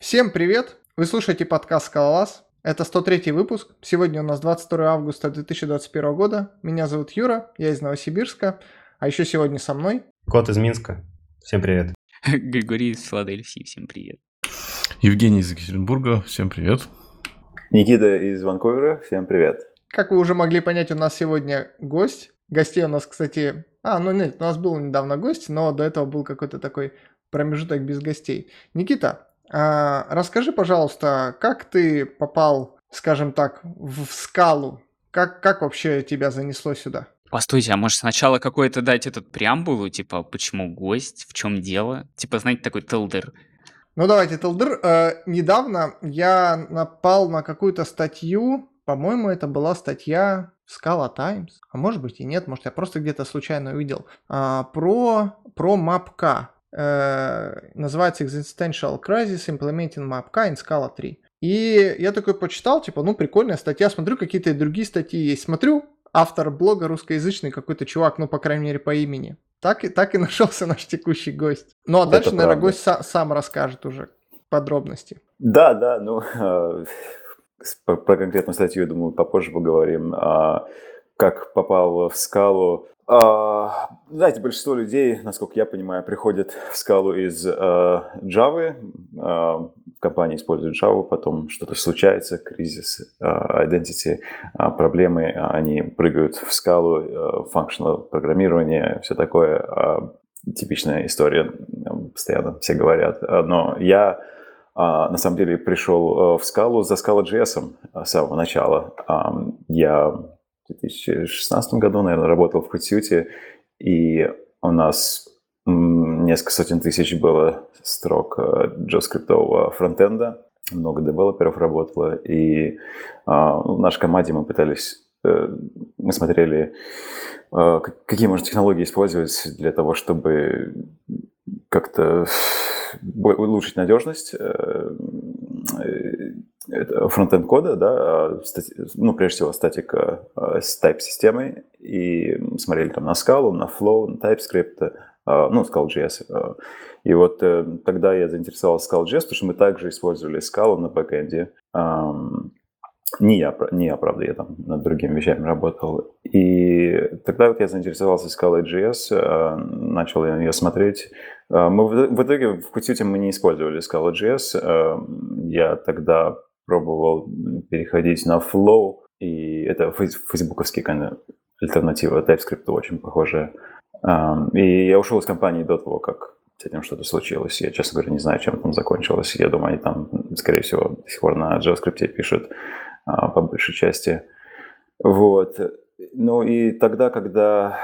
Всем привет! Вы слушаете подкаст «Скалолаз». Это 103 выпуск. Сегодня у нас 22 августа 2021 года. Меня зовут Юра, я из Новосибирска. А еще сегодня со мной... Кот из Минска. Всем привет. Григорий из Филадельфии. Всем привет. Евгений из Екатеринбурга. Всем привет. Никита из Ванкувера. Всем привет. Как вы уже могли понять, у нас сегодня гость. Гостей у нас, кстати... А, ну нет, у нас был недавно гость, но до этого был какой-то такой промежуток без гостей. Никита, а, расскажи, пожалуйста, как ты попал, скажем так, в скалу? Как, как вообще тебя занесло сюда? Постойте, а может сначала какой-то дать этот преамбулу, типа, почему гость, в чем дело? Типа, знаете, такой телдер. Ну давайте, телдер. Э, недавно я напал на какую-то статью, по-моему, это была статья в Scala Times, а может быть и нет, может я просто где-то случайно увидел, э, про, про MapK. Э, называется Existential Crisis Implementing MapK in Scala 3. И я такой почитал, типа, ну, прикольная статья, смотрю, какие-то другие статьи есть. Смотрю, автор блога русскоязычный какой-то чувак, ну, по крайней мере, по имени. Так и, так и нашелся наш текущий гость. Ну, а дальше, Это наверное, правда. гость са- сам расскажет уже подробности. Да, да, ну, про, конкретную статью, думаю, попозже поговорим. А, как попал в скалу. А, знаете, большинство людей, насколько я понимаю, приходят в скалу из uh, Java. Uh, компания использует Java, потом что-то случается, кризис, uh, identity, uh, проблемы, они прыгают в скалу, functional программирование, все такое. Uh, типичная история, постоянно все говорят. Но я на самом деле пришел в скалу за Scala.js с самого начала. Я 2016 году, наверное, работал в Hootsuite, и у нас несколько сотен тысяч было строк э, JavaScript фронтенда, много девелоперов работало, и а, в нашей команде мы пытались, э, мы смотрели, э, какие можно технологии использовать для того, чтобы как-то улучшить надежность фронтенд кода, да, а, ну, прежде всего, статика а, с type-системой, и смотрели там на Scala, на Flow, на TypeScript, а, ну, Scala.js. И вот э, тогда я заинтересовался Scala.js, потому что мы также использовали Scala на бэкэнде. Не я, не я, правда, я там над другими вещами работал. И тогда вот я заинтересовался Scala.js, начал ее смотреть. Мы в итоге в Qt мы не использовали Scala.js. Я тогда пробовал переходить на Flow, и это фейсбуковские kind альтернатива TypeScript очень похожая. И я ушел из компании до того, как с этим что-то случилось. Я, честно говоря, не знаю, чем там закончилось. Я думаю, они там, скорее всего, до сих пор на JavaScript пишут а, по большей части. Вот. Ну и тогда, когда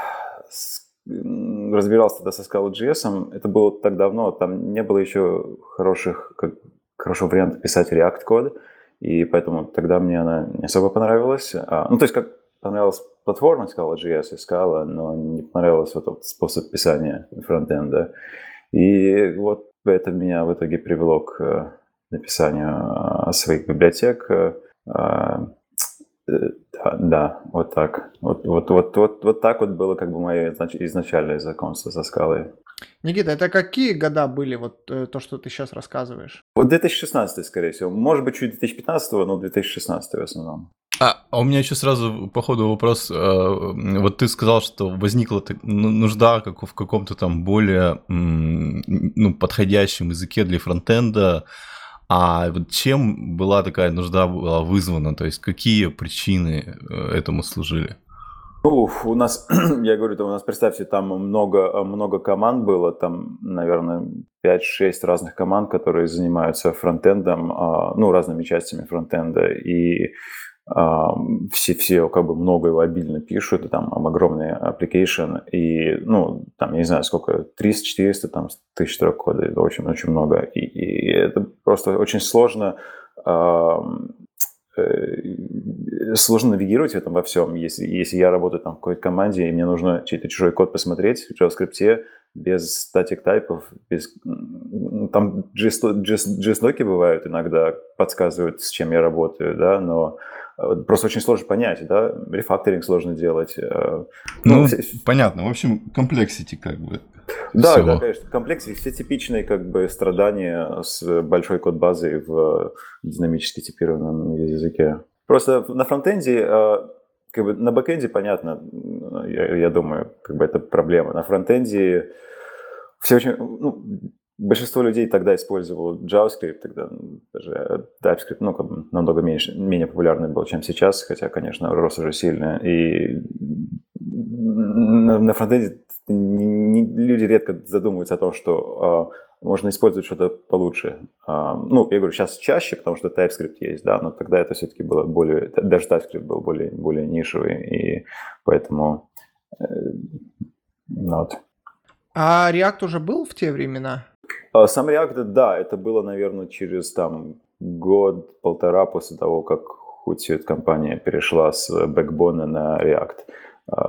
разбирался тогда со Scala.js, это было так давно, там не было еще хороших, как, хорошего варианта писать React код. И поэтому тогда мне она не особо понравилась. А, ну, то есть, как понравилась платформа Scala.js и Scala, но не понравился этот способ писания фронтенда. И вот это меня в итоге привело к э, написанию а, своих библиотек. Э, а, э, да, да, вот так. Вот, вот, вот, вот, вот так вот было как бы мое изначальное знакомство со скалой. Никита, это какие года были, вот э, то, что ты сейчас рассказываешь? Вот 2016, скорее всего. Может быть, чуть 2015, но 2016 в основном. А, а у меня еще сразу по ходу вопрос. Э, вот ты сказал, что возникла ну, нужда как в каком-то там более ну, подходящем языке для фронтенда. А вот чем была такая нужда была вызвана? То есть какие причины э, этому служили? Ну, у нас, я говорю, у нас, представьте, там много, много команд было, там, наверное, 5-6 разных команд, которые занимаются фронтендом, а, ну, разными частями фронтенда, и а, все, все как бы много его обильно пишут, там огромный application, и, ну, там, я не знаю, сколько, 300-400, там, тысяч строк кода, это очень, очень много, и, и это просто очень сложно сложно навигировать в этом во всем. Если, если я работаю там в какой-то команде, и мне нужно чей-то чужой код посмотреть в JavaScript без static type ов, без... там JS-doc и бывают иногда, подсказывают, с чем я работаю, да, но э, просто очень сложно понять, да, рефакторинг сложно делать. Э, ну, ну понятно, в общем, complexity как бы. Да, всего. да, конечно. Complexity, все типичные как бы страдания с большой код-базой в динамически типированном языке. Просто на фронтенде, э, как бы на бэкенде, понятно, я, я думаю, как бы это проблема. На фронтенде все очень, ну, большинство людей тогда использовало JavaScript, тогда даже TypeScript, ну, как бы намного меньше, менее популярный был, чем сейчас, хотя, конечно, рос уже сильно. И на, на фронтенде не, не, люди редко задумываются о том, что э, можно использовать что-то получше. Э, ну, я говорю, сейчас чаще, потому что TypeScript есть, да, но тогда это все-таки было более, даже TypeScript был более, более нишевый, и поэтому э, вот. А React уже был в те времена? Сам React, да, это было, наверное, через там год-полтора после того, как Hootsuite компания перешла с Backbone на React.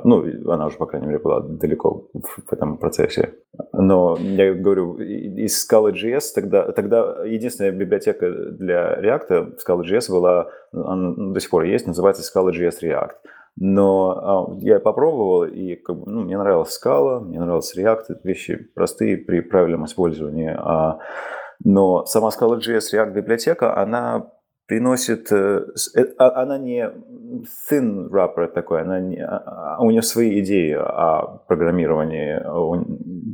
Ну, она уже, по крайней мере, была далеко в этом процессе. Но я говорю, из Scala.js тогда, тогда единственная библиотека для React, Scala.js была, она до сих пор есть, называется Scala.js React. Но а, я попробовал, и как бы, ну, мне нравилась Scala, мне нравился React, вещи простые при правильном использовании. А, но сама Scala.js React библиотека, она приносит, э, а, она не thin wrapper такой, она не, у нее свои идеи о программировании,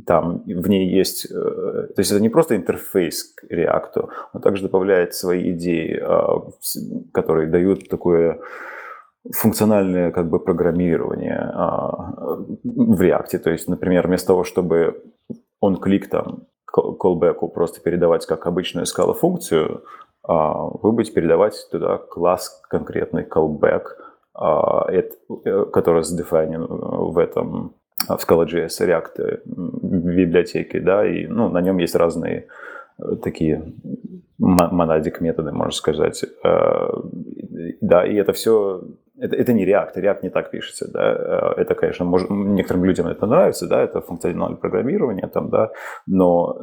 там в ней есть, э, то есть это не просто интерфейс к React, он также добавляет свои идеи, которые дают такое функциональное как бы программирование а, в React. То есть, например, вместо того, чтобы он клик там callback просто передавать как обычную скала функцию, а, вы будете передавать туда класс конкретный callback, а, это, который задефайнен в этом в Scala.js React библиотеке, да, и ну, на нем есть разные такие монадик методы, можно сказать. Да, и это все это, это не React, React не так пишется, да, это, конечно, может, некоторым людям это нравится, да, это функциональное программирование, там, да, но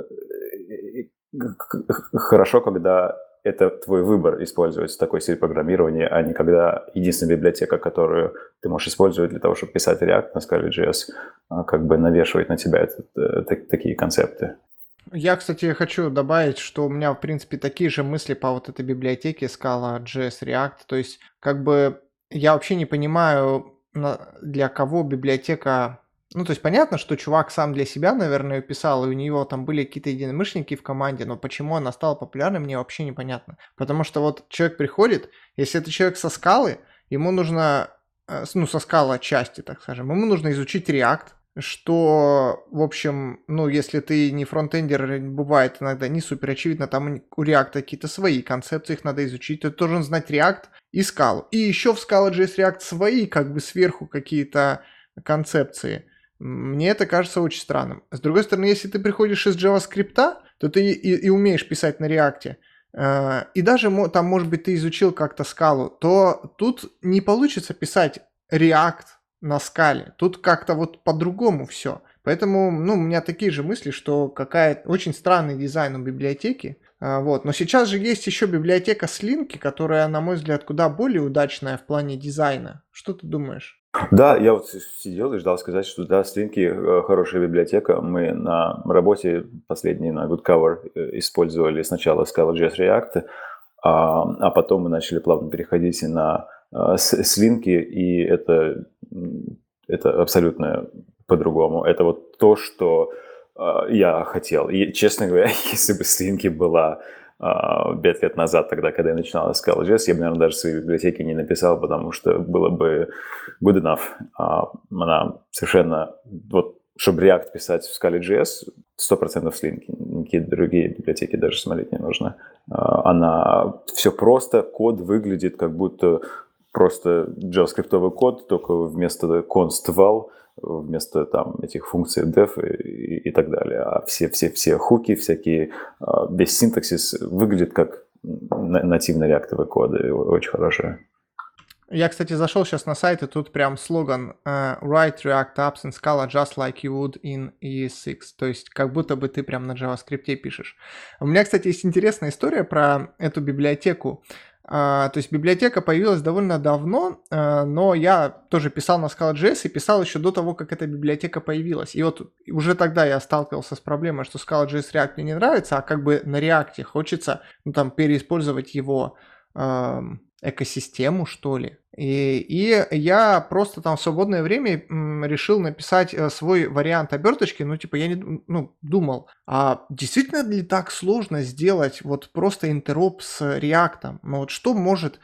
хорошо, когда это твой выбор использовать такой стиль программирования, а не когда единственная библиотека, которую ты можешь использовать для того, чтобы писать React на Scala.js, а, как бы навешивает на тебя это, это, такие концепты. Я, кстати, хочу добавить, что у меня, в принципе, такие же мысли по вот этой библиотеке Scala, JS, React. То есть, как бы я вообще не понимаю, для кого библиотека... Ну, то есть понятно, что чувак сам для себя, наверное, писал, и у него там были какие-то единомышленники в команде, но почему она стала популярной, мне вообще непонятно. Потому что вот человек приходит, если это человек со скалы, ему нужно, э, ну, со скала части, так скажем, ему нужно изучить React, что, в общем, ну, если ты не фронтендер, бывает иногда не супер очевидно, там у React какие-то свои концепции, их надо изучить, ты должен знать React и Scala. И еще в Scala.js React свои, как бы сверху какие-то концепции. Мне это кажется очень странным. С другой стороны, если ты приходишь из JavaScript, то ты и, и умеешь писать на React, э, и даже там, может быть, ты изучил как-то скалу, то тут не получится писать React на скале. Тут как-то вот по-другому все. Поэтому, ну, у меня такие же мысли, что какая очень странный дизайн у библиотеки. А, вот. Но сейчас же есть еще библиотека Slinky, которая, на мой взгляд, куда более удачная в плане дизайна. Что ты думаешь? Да, я вот сидел и ждал сказать, что да, Slinky э, хорошая библиотека. Мы на работе последние на Goodcover э, использовали сначала Scala.js React, а, а потом мы начали плавно переходить на а, Slinky, и это это абсолютно по-другому. Это вот то, что э, я хотел. И, честно говоря, если бы Slinky была э, 5 лет назад, тогда, когда я начинал с Scala.js, я бы, наверное, даже свои библиотеки не написал, потому что было бы good enough. А, она совершенно... Вот, чтобы React писать в Scala.js, 100% Slinky. Никакие другие библиотеки даже смотреть не нужно. А, она... Все просто, код выглядит как будто просто JavaScript код, только вместо const val, вместо там этих функций def и, и так далее. А все, все, все хуки, всякие, а, весь синтаксис выглядит как нативно код, и очень хорошо. Я, кстати, зашел сейчас на сайт, и тут прям слоган uh, Write React Apps in Scala just like you would in ES6. То есть, как будто бы ты прям на JavaScript пишешь. У меня, кстати, есть интересная история про эту библиотеку. А, то есть библиотека появилась довольно давно, а, но я тоже писал на Scala.js и писал еще до того, как эта библиотека появилась. И вот уже тогда я сталкивался с проблемой, что Scala.js React мне не нравится, а как бы на React хочется ну, там, переиспользовать его экосистему, что ли. И, и я просто там в свободное время решил написать э, свой вариант оберточки. Ну, типа, я не ну, думал, а действительно ли так сложно сделать вот просто интероп с React? Ну, вот что может,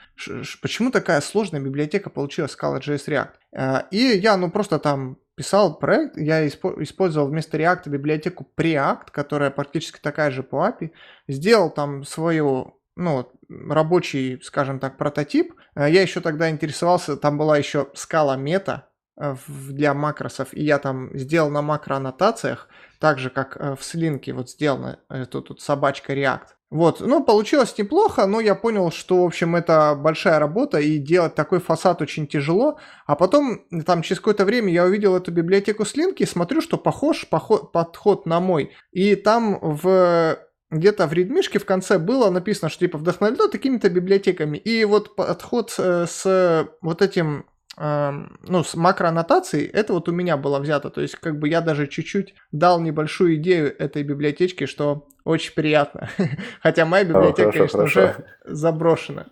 почему такая сложная библиотека получилась Scala.js React? Э, и я, ну, просто там писал проект, я использовал вместо React библиотеку Preact, которая практически такая же по API, сделал там свою ну, рабочий, скажем так, прототип. Э, я еще тогда интересовался, там была еще скала мета э, для макросов, и я там сделал на макроаннотациях, так же, как э, в слинке вот сделано, тут, тут собачка React. Вот, ну, получилось неплохо, но я понял, что, в общем, это большая работа, и делать такой фасад очень тяжело. А потом, там, через какое-то время я увидел эту библиотеку слинки, смотрю, что похож поход, подход на мой. И там в где-то в редмишке в конце было написано, что типа вдохновлено такими-то библиотеками. И вот подход э, с вот этим эм, ну, с макроаннотацией, это вот у меня было взято. То есть, как бы я даже чуть-чуть дал небольшую идею этой библиотечки, что очень приятно. Хотя моя библиотека, О, хорошо, конечно, хорошо. уже заброшена.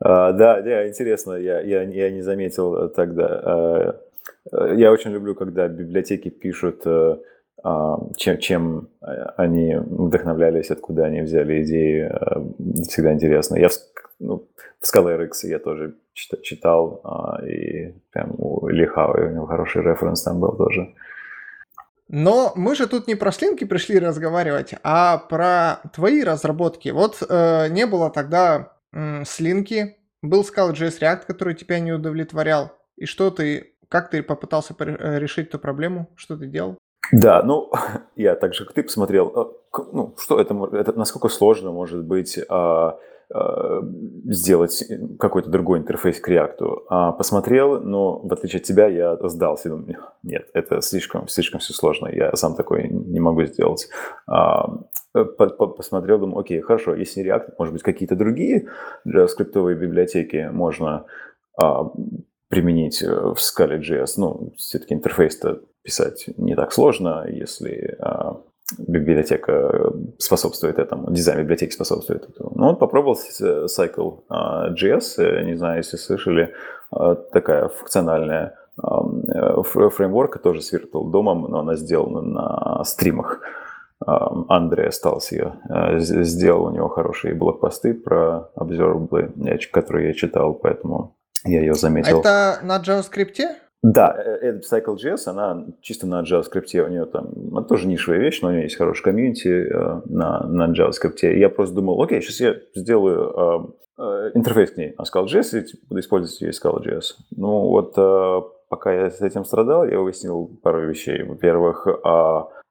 А, да, да, интересно, я, я, я не заметил тогда. А, э, я очень люблю, когда библиотеки пишут чем, чем э, они вдохновлялись, откуда они взяли идеи, э, всегда интересно. Я в, ну, в Scholar X я тоже читал, а, и прям у Лихау, у него хороший референс там был тоже. Но мы же тут не про слинки пришли разговаривать, а про твои разработки. Вот э, не было тогда э, слинки, был Scala.js React, который тебя не удовлетворял. И что ты, как ты попытался решить эту проблему? Что ты делал? Да, ну, я так же, как ты посмотрел, а, ну, что это, это насколько сложно может быть а, а, сделать какой-то другой интерфейс к React. А, посмотрел, но в отличие от тебя я сдался. Думаю, нет, это слишком, слишком все сложно, я сам такой не могу сделать. А, посмотрел, думаю, окей, хорошо, если React, может быть, какие-то другие JavaScript библиотеки можно а, применить в Scala.js. Ну, все-таки интерфейс-то писать не так сложно, если а, библиотека способствует этому, дизайн библиотеки способствует этому. Ну, он попробовал Cycle.js, а, не знаю, если слышали, а, такая функциональная а, фреймворк, тоже с Virtual домом, но она сделана на стримах. Андрей остался ее, сделал у него хорошие блокпосты про обзорблы, которые я читал, поэтому я ее заметил. Это на JavaScript? Да, э, Cycle.js, она чисто на JavaScript, у нее там, она тоже нишевая вещь, но у нее есть хороший комьюнити э, на, на JavaScript. Я просто думал, окей, сейчас я сделаю э, э, интерфейс к ней на Scala.js и буду использовать ее Scala.js. Ну вот, э, пока я с этим страдал, я выяснил пару вещей. Во-первых, э,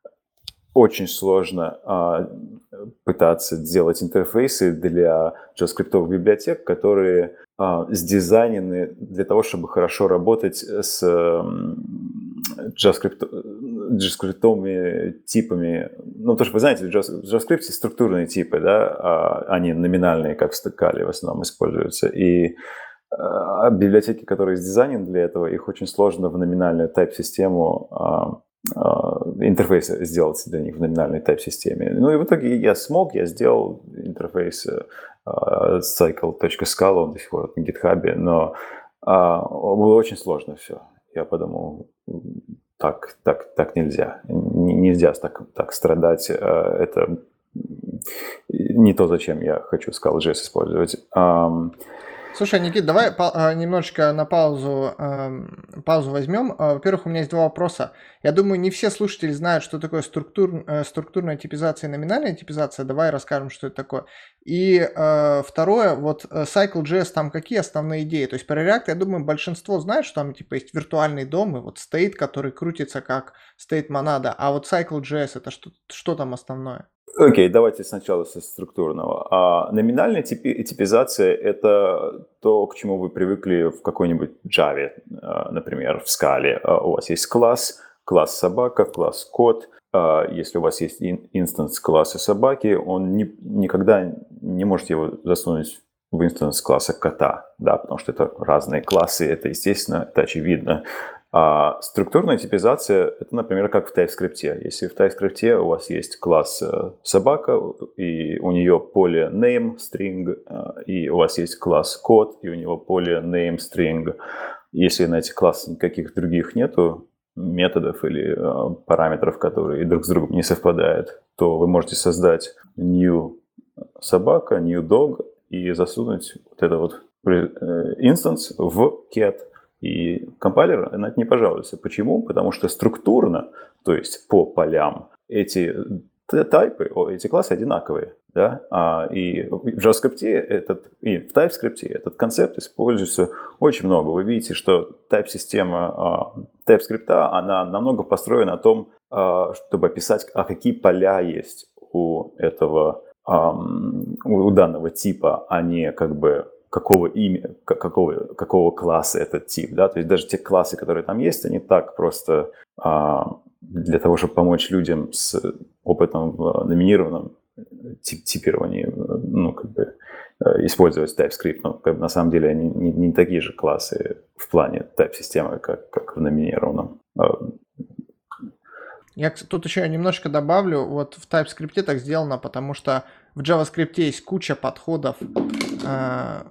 очень сложно э, пытаться сделать интерфейсы для JavaScript библиотек, которые а, сдизайнены для того, чтобы хорошо работать с JavaScript, JavaScript типами. Ну, то, что вы знаете, в JavaScript структурные типы, да, а они номинальные, как в стыкале в основном используются. И а, библиотеки, которые сдизайнены для этого, их очень сложно в номинальную type-систему интерфейс сделать для них в номинальной type-системе. Ну и в итоге я смог, я сделал интерфейс э, cycle.scala, он до сих пор на GitHub, но а, было очень сложно все. Я подумал, так, так, так нельзя. Нельзя так, так страдать. А, это не то, зачем я хочу Scala.js использовать. Слушай, Никит, давай а, немножечко на паузу, паузу возьмем. А, во-первых, у меня есть два вопроса. Я думаю, не все слушатели знают, что такое структур, э, структурная типизация и номинальная типизация. Давай расскажем, что это такое. И э, второе, вот э, Cycle.js, там какие основные идеи? То есть про React, я думаю, большинство знает, что там типа есть виртуальный дом и вот state, который крутится как state монада. А вот Cycle.js, это что, что там основное? Окей, okay, давайте сначала со структурного. А номинальная типи- типизация – это то, к чему вы привыкли в какой-нибудь Java, а, например, в Scala. А, у вас есть класс, класс собака, класс код. А, если у вас есть инстанс класса собаки, он ни, никогда не можете его засунуть в инстанс класса кота, да, потому что это разные классы, это естественно, это очевидно. А структурная типизация – это, например, как в TypeScript. Если в TypeScript у вас есть класс э, собака, и у нее поле name string, э, и у вас есть класс код, и у него поле name string. Если на этих классах никаких других нету, методов или э, параметров, которые друг с другом не совпадают, то вы можете создать new собака, new dog и засунуть вот это вот инстанс в cat – и компайлер на это не пожалуется. Почему? Потому что структурно, то есть по полям, эти тайпы, эти классы одинаковые. Да? А, и в JavaScript этот, и в TypeScript этот концепт используется очень много. Вы видите, что type-система а, TypeScript, она намного построена на том, а, чтобы описать, а какие поля есть у этого у данного типа, а не как бы какого имя, какого, какого класса этот тип, да, то есть даже те классы, которые там есть, они так просто а, для того, чтобы помочь людям с опытом в номинированном тип типировании, ну, как бы э, использовать TypeScript, но как бы, на самом деле они не, не такие же классы в плане type-системы, как, как в номинированном. Я тут еще немножко добавлю, вот в TypeScript так сделано, потому что в JavaScript есть куча подходов, э,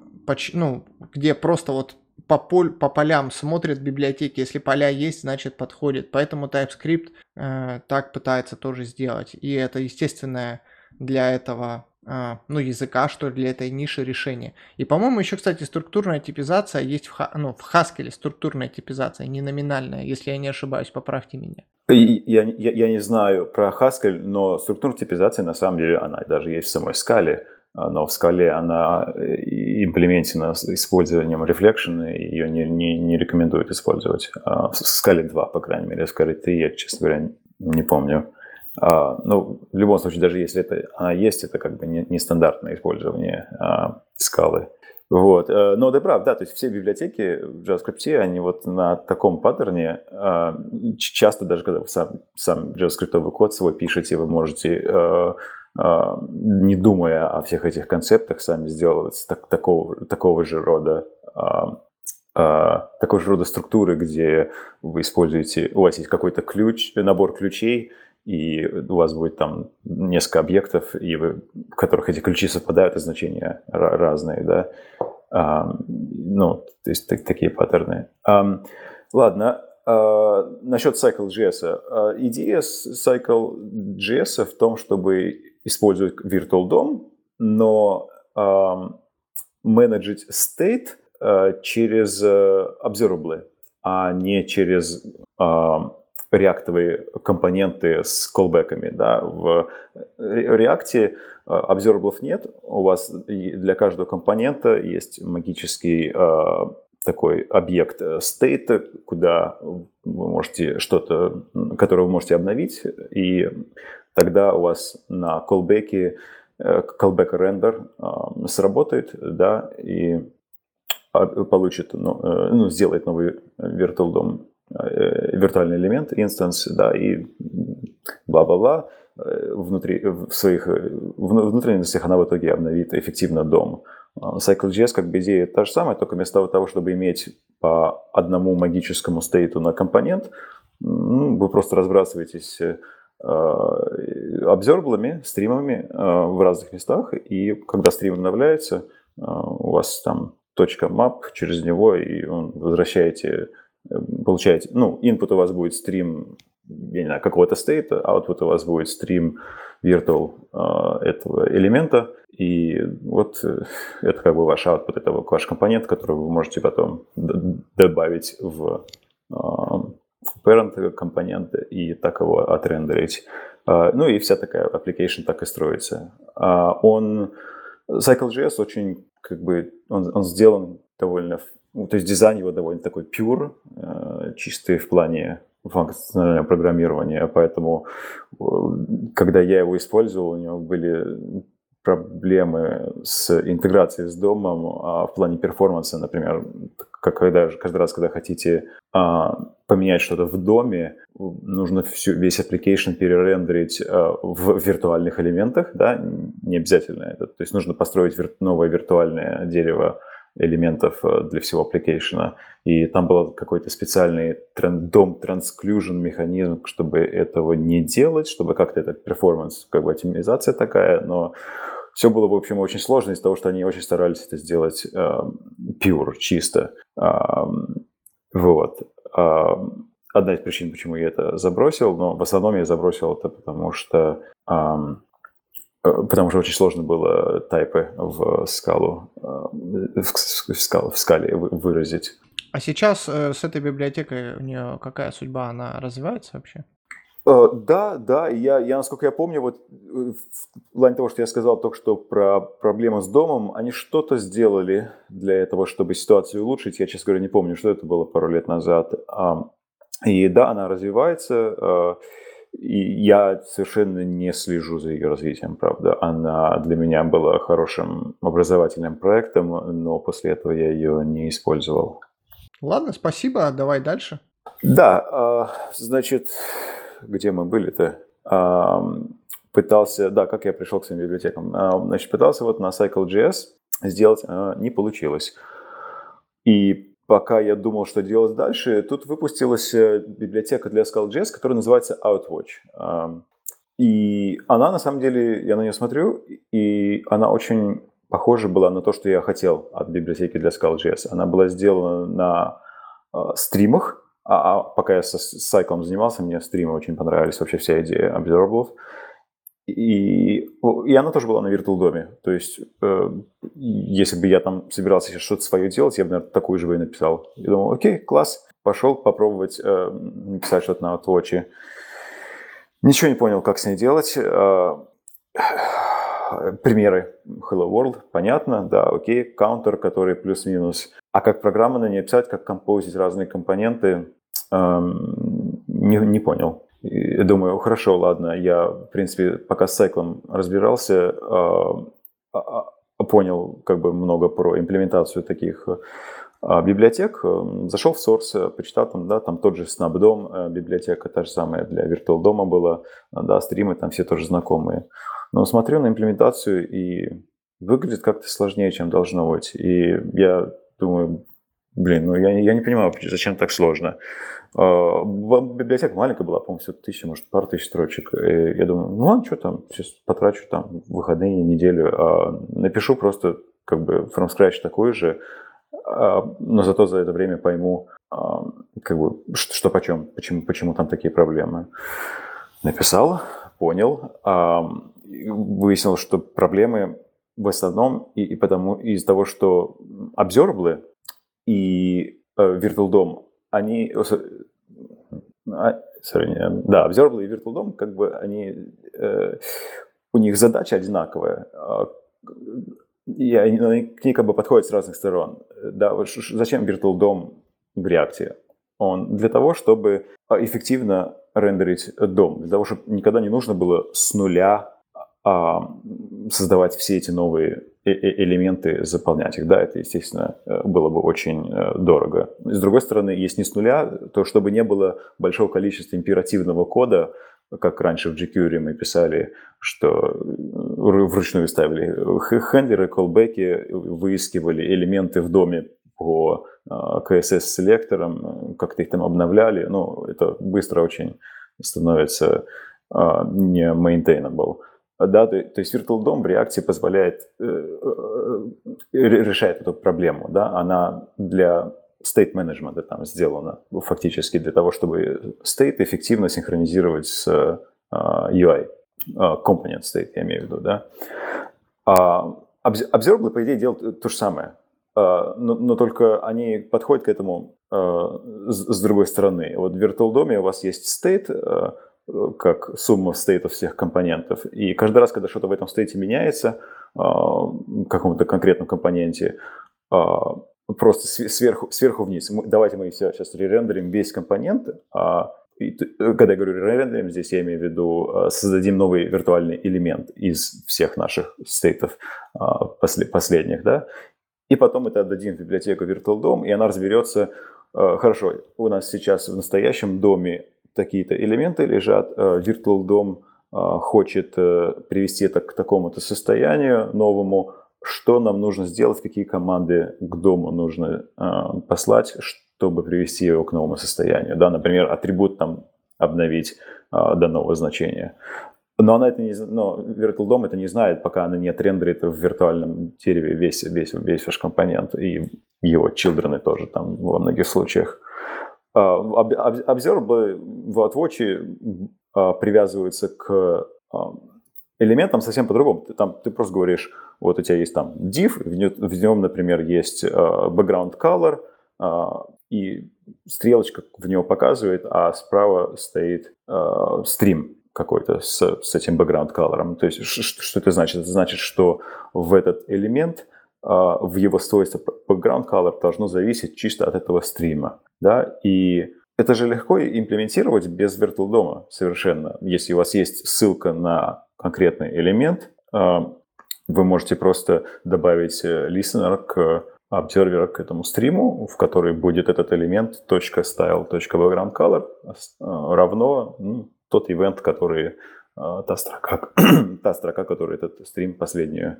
ну, где просто вот по, поль, по полям смотрят библиотеки. Если поля есть, значит подходит. Поэтому TypeScript э, так пытается тоже сделать. И это естественное для этого ну, языка, что ли, для этой ниши решение. И, по-моему, еще, кстати, структурная типизация есть в, ну, в Haskell, структурная типизация, не номинальная, если я не ошибаюсь, поправьте меня. Я, я, я не знаю про Haskell, но структурная типизация, на самом деле, она даже есть в самой скале. А, но в скале она э, имплементена с использованием reflection, и ее не, не, не рекомендуют использовать. А в скале 2, по крайней мере, в скале 3 я, честно говоря, не помню. А, ну, в любом случае, даже если это она есть, это как бы не, нестандартное использование а, скалы. Вот. Э, но да, правда, да, то есть все библиотеки в JavaScript, они вот на таком паттерне, а, часто даже когда вы сам, сам JavaScript код свой пишете, вы можете э, а, не думая о всех этих концептах, сами сделать так, такого, такого же рода а, такого же рода структуры, где вы используете, у вас есть какой-то ключ, набор ключей, и у вас будет там несколько объектов, и вы, в которых эти ключи совпадают, и значения разные, да. А, ну, то есть так, такие паттерны. А, ладно, а, насчет Cycle.js. Идея Cycle.js в том, чтобы использовать Virtual DOM, но э, менеджить state э, через э, observable, а не через э, реактовые компоненты с колбеками. Да. В React observable нет, у вас для каждого компонента есть магический э, такой объект state, куда вы можете что-то, который вы можете обновить, и тогда у вас на callback, callback render сработает, да, и получит, ну, э, ну сделает новый virtual DOM, э, виртуальный элемент, инстанс, да, и бла-бла-бла, э, внутри, в своих внутренностях она в итоге обновит эффективно дом. Cycle.js как бы идея та же самая, только вместо того, чтобы иметь по одному магическому стейту на компонент, ну, вы просто разбрасываетесь обзерблами, стримами в разных местах, и когда стрим обновляется, у вас там точка map через него, и он возвращаете, получаете, ну, input у вас будет стрим, я не знаю, какого-то стейта, output у вас будет стрим virtual этого элемента, и вот э, это как бы ваш output, это ваш компонент, который вы можете потом добавить в parent компоненты и так его отрендерить. Ну и вся такая application так и строится. А, он, Cycle.js очень, как бы, он, он сделан довольно, то есть дизайн его довольно такой pure, а, чистый в плане функционального программирования, поэтому когда я его использовал, у него были проблемы с интеграцией с домом а, в плане перформанса, например, как когда, каждый раз, когда хотите а, поменять что-то в доме, нужно всю, весь application перерендерить а, в виртуальных элементах, да, не обязательно это, то есть нужно построить вир, новое виртуальное дерево элементов э, для всего application. И там был какой-то специальный дом transclusion механизм, чтобы этого не делать, чтобы как-то этот перформанс, как бы оптимизация такая, но все было, в общем, очень сложно из-за того, что они очень старались это сделать э, pure, чисто. Э, вот. Э, одна из причин, почему я это забросил, но в основном я забросил это потому, что Э, потому что очень сложно было тайпы в скалу, э, в, скалу, в скале выразить. А сейчас э, с этой библиотекой у нее какая судьба? Она развивается вообще? Да, да, я, я, насколько я помню, вот в плане того, что я сказал только что про проблемы с домом, они что-то сделали для этого, чтобы ситуацию улучшить. Я, честно говоря, не помню, что это было пару лет назад. И да, она развивается. И я совершенно не слежу за ее развитием, правда. Она для меня была хорошим образовательным проектом, но после этого я ее не использовал. Ладно, спасибо. Давай дальше. Да, а, значит, где мы были-то? Пытался, да, как я пришел к своим библиотекам. А, значит, пытался вот на Cycle.js сделать, а, не получилось. И пока я думал, что делать дальше, тут выпустилась э, библиотека для Scala.js, которая называется Outwatch. И она, на самом деле, я на нее смотрю, и она очень похожа была на то, что я хотел от библиотеки для Scala.js. Она была сделана на э, стримах, а, а пока я с, Cycle занимался, мне стримы очень понравились, вообще вся идея observables. И, и она тоже была на Virtual доме. То есть, э, если бы я там собирался сейчас что-то свое делать, я бы, наверное, такую же бы и написал. Я думал, окей, класс, пошел попробовать э, написать что-то на Twitch. Ничего не понял, как с ней делать. Э, примеры Hello World, понятно, да, окей, каунтер, который плюс-минус. А как программа на ней писать, как композить разные компоненты, эм, не, не понял. И думаю, хорошо, ладно, я, в принципе, пока с сайклом разбирался, а, а, а, понял как бы много про имплементацию таких библиотек, зашел в Source, почитал там, да, там тот же Snapdom э, библиотека, та же самая для Virtual дома была, да, стримы там все тоже знакомые. Но смотрю на имплементацию и выглядит как-то сложнее, чем должно быть. И я думаю, блин, ну я, я не понимаю, зачем так сложно. А, библиотека маленькая была, по-моему, все тысяча, может, пару тысяч строчек. И я думаю, ну ладно, что там, сейчас потрачу там выходные, неделю, а напишу просто как бы from scratch такой же, а, но зато за это время пойму, а, как бы, что, что почем, почему, почему там такие проблемы. Написал, понял, выяснил, что проблемы в основном и, и потому из того, что observable и э, Virtual DOM они, а, sorry, да, Observable и Virtual DOM, как бы они, э, у них задача одинаковая, а, и они к ней как бы подходят с разных сторон. Да, зачем Virtual DOM в React? Он для того, чтобы эффективно рендерить дом, для того, чтобы никогда не нужно было с нуля а, создавать все эти новые э, э, элементы, заполнять их. Да, это, естественно, э, было бы очень дорого. С другой стороны, есть не с нуля, то чтобы не было большого количества императивного кода, как раньше в jQuery мы писали, что вручную ставили хендлеры, колбеки, выискивали элементы в доме по CSS-селекторам, как-то их там обновляли. Ну, это быстро очень становится не maintainable. Да, то, то есть Virtual DOM в React позволяет, э, э, решает эту проблему. Да? Она для state management там сделана фактически для того, чтобы state эффективно синхронизировать с э, UI, э, component state, я имею в виду. Да? А Observable, по идее, делают то же самое. Uh, но, но только они подходят к этому uh, с, другой стороны. Вот в Virtual DOM у вас есть state, как сумма стейтов всех компонентов. И каждый раз, когда что-то в этом стейте меняется, а, каком-то конкретном компоненте, а, просто сверху, сверху вниз. Давайте мы сейчас ререндерим весь компонент, а, когда я говорю ререндерим, здесь я имею в виду создадим новый виртуальный элемент из всех наших стейтов последних, да, и потом это отдадим в библиотеку VirtualDOM, и она разберется, хорошо, у нас сейчас в настоящем доме такие-то элементы лежат, VirtualDOM хочет привести это к такому-то состоянию новому, что нам нужно сделать, какие команды к дому нужно послать, чтобы привести его к новому состоянию. Да, например, атрибут там обновить до нового значения. Но она это не, но Virtual DOM это не знает, пока она не отрендерит в виртуальном дереве весь, весь, весь ваш компонент и его children тоже там во многих случаях. А, Observable в Outwatch а, привязывается к элементам совсем по-другому. Там, ты просто говоришь, вот у тебя есть там div, в нем, например, есть background color, и стрелочка в него показывает, а справа стоит стрим какой-то с, с этим background color. То есть что, это значит? Это значит, что в этот элемент, в его свойства background color должно зависеть чисто от этого стрима. Да? И это же легко имплементировать без VirtualDOM совершенно. Если у вас есть ссылка на конкретный элемент, э, вы можете просто добавить э, listener к обсервера к этому стриму, в который будет этот элемент .style.backgroundcolor равно ну, тот ивент, который а, та строка, та строка, которую этот стрим последнюю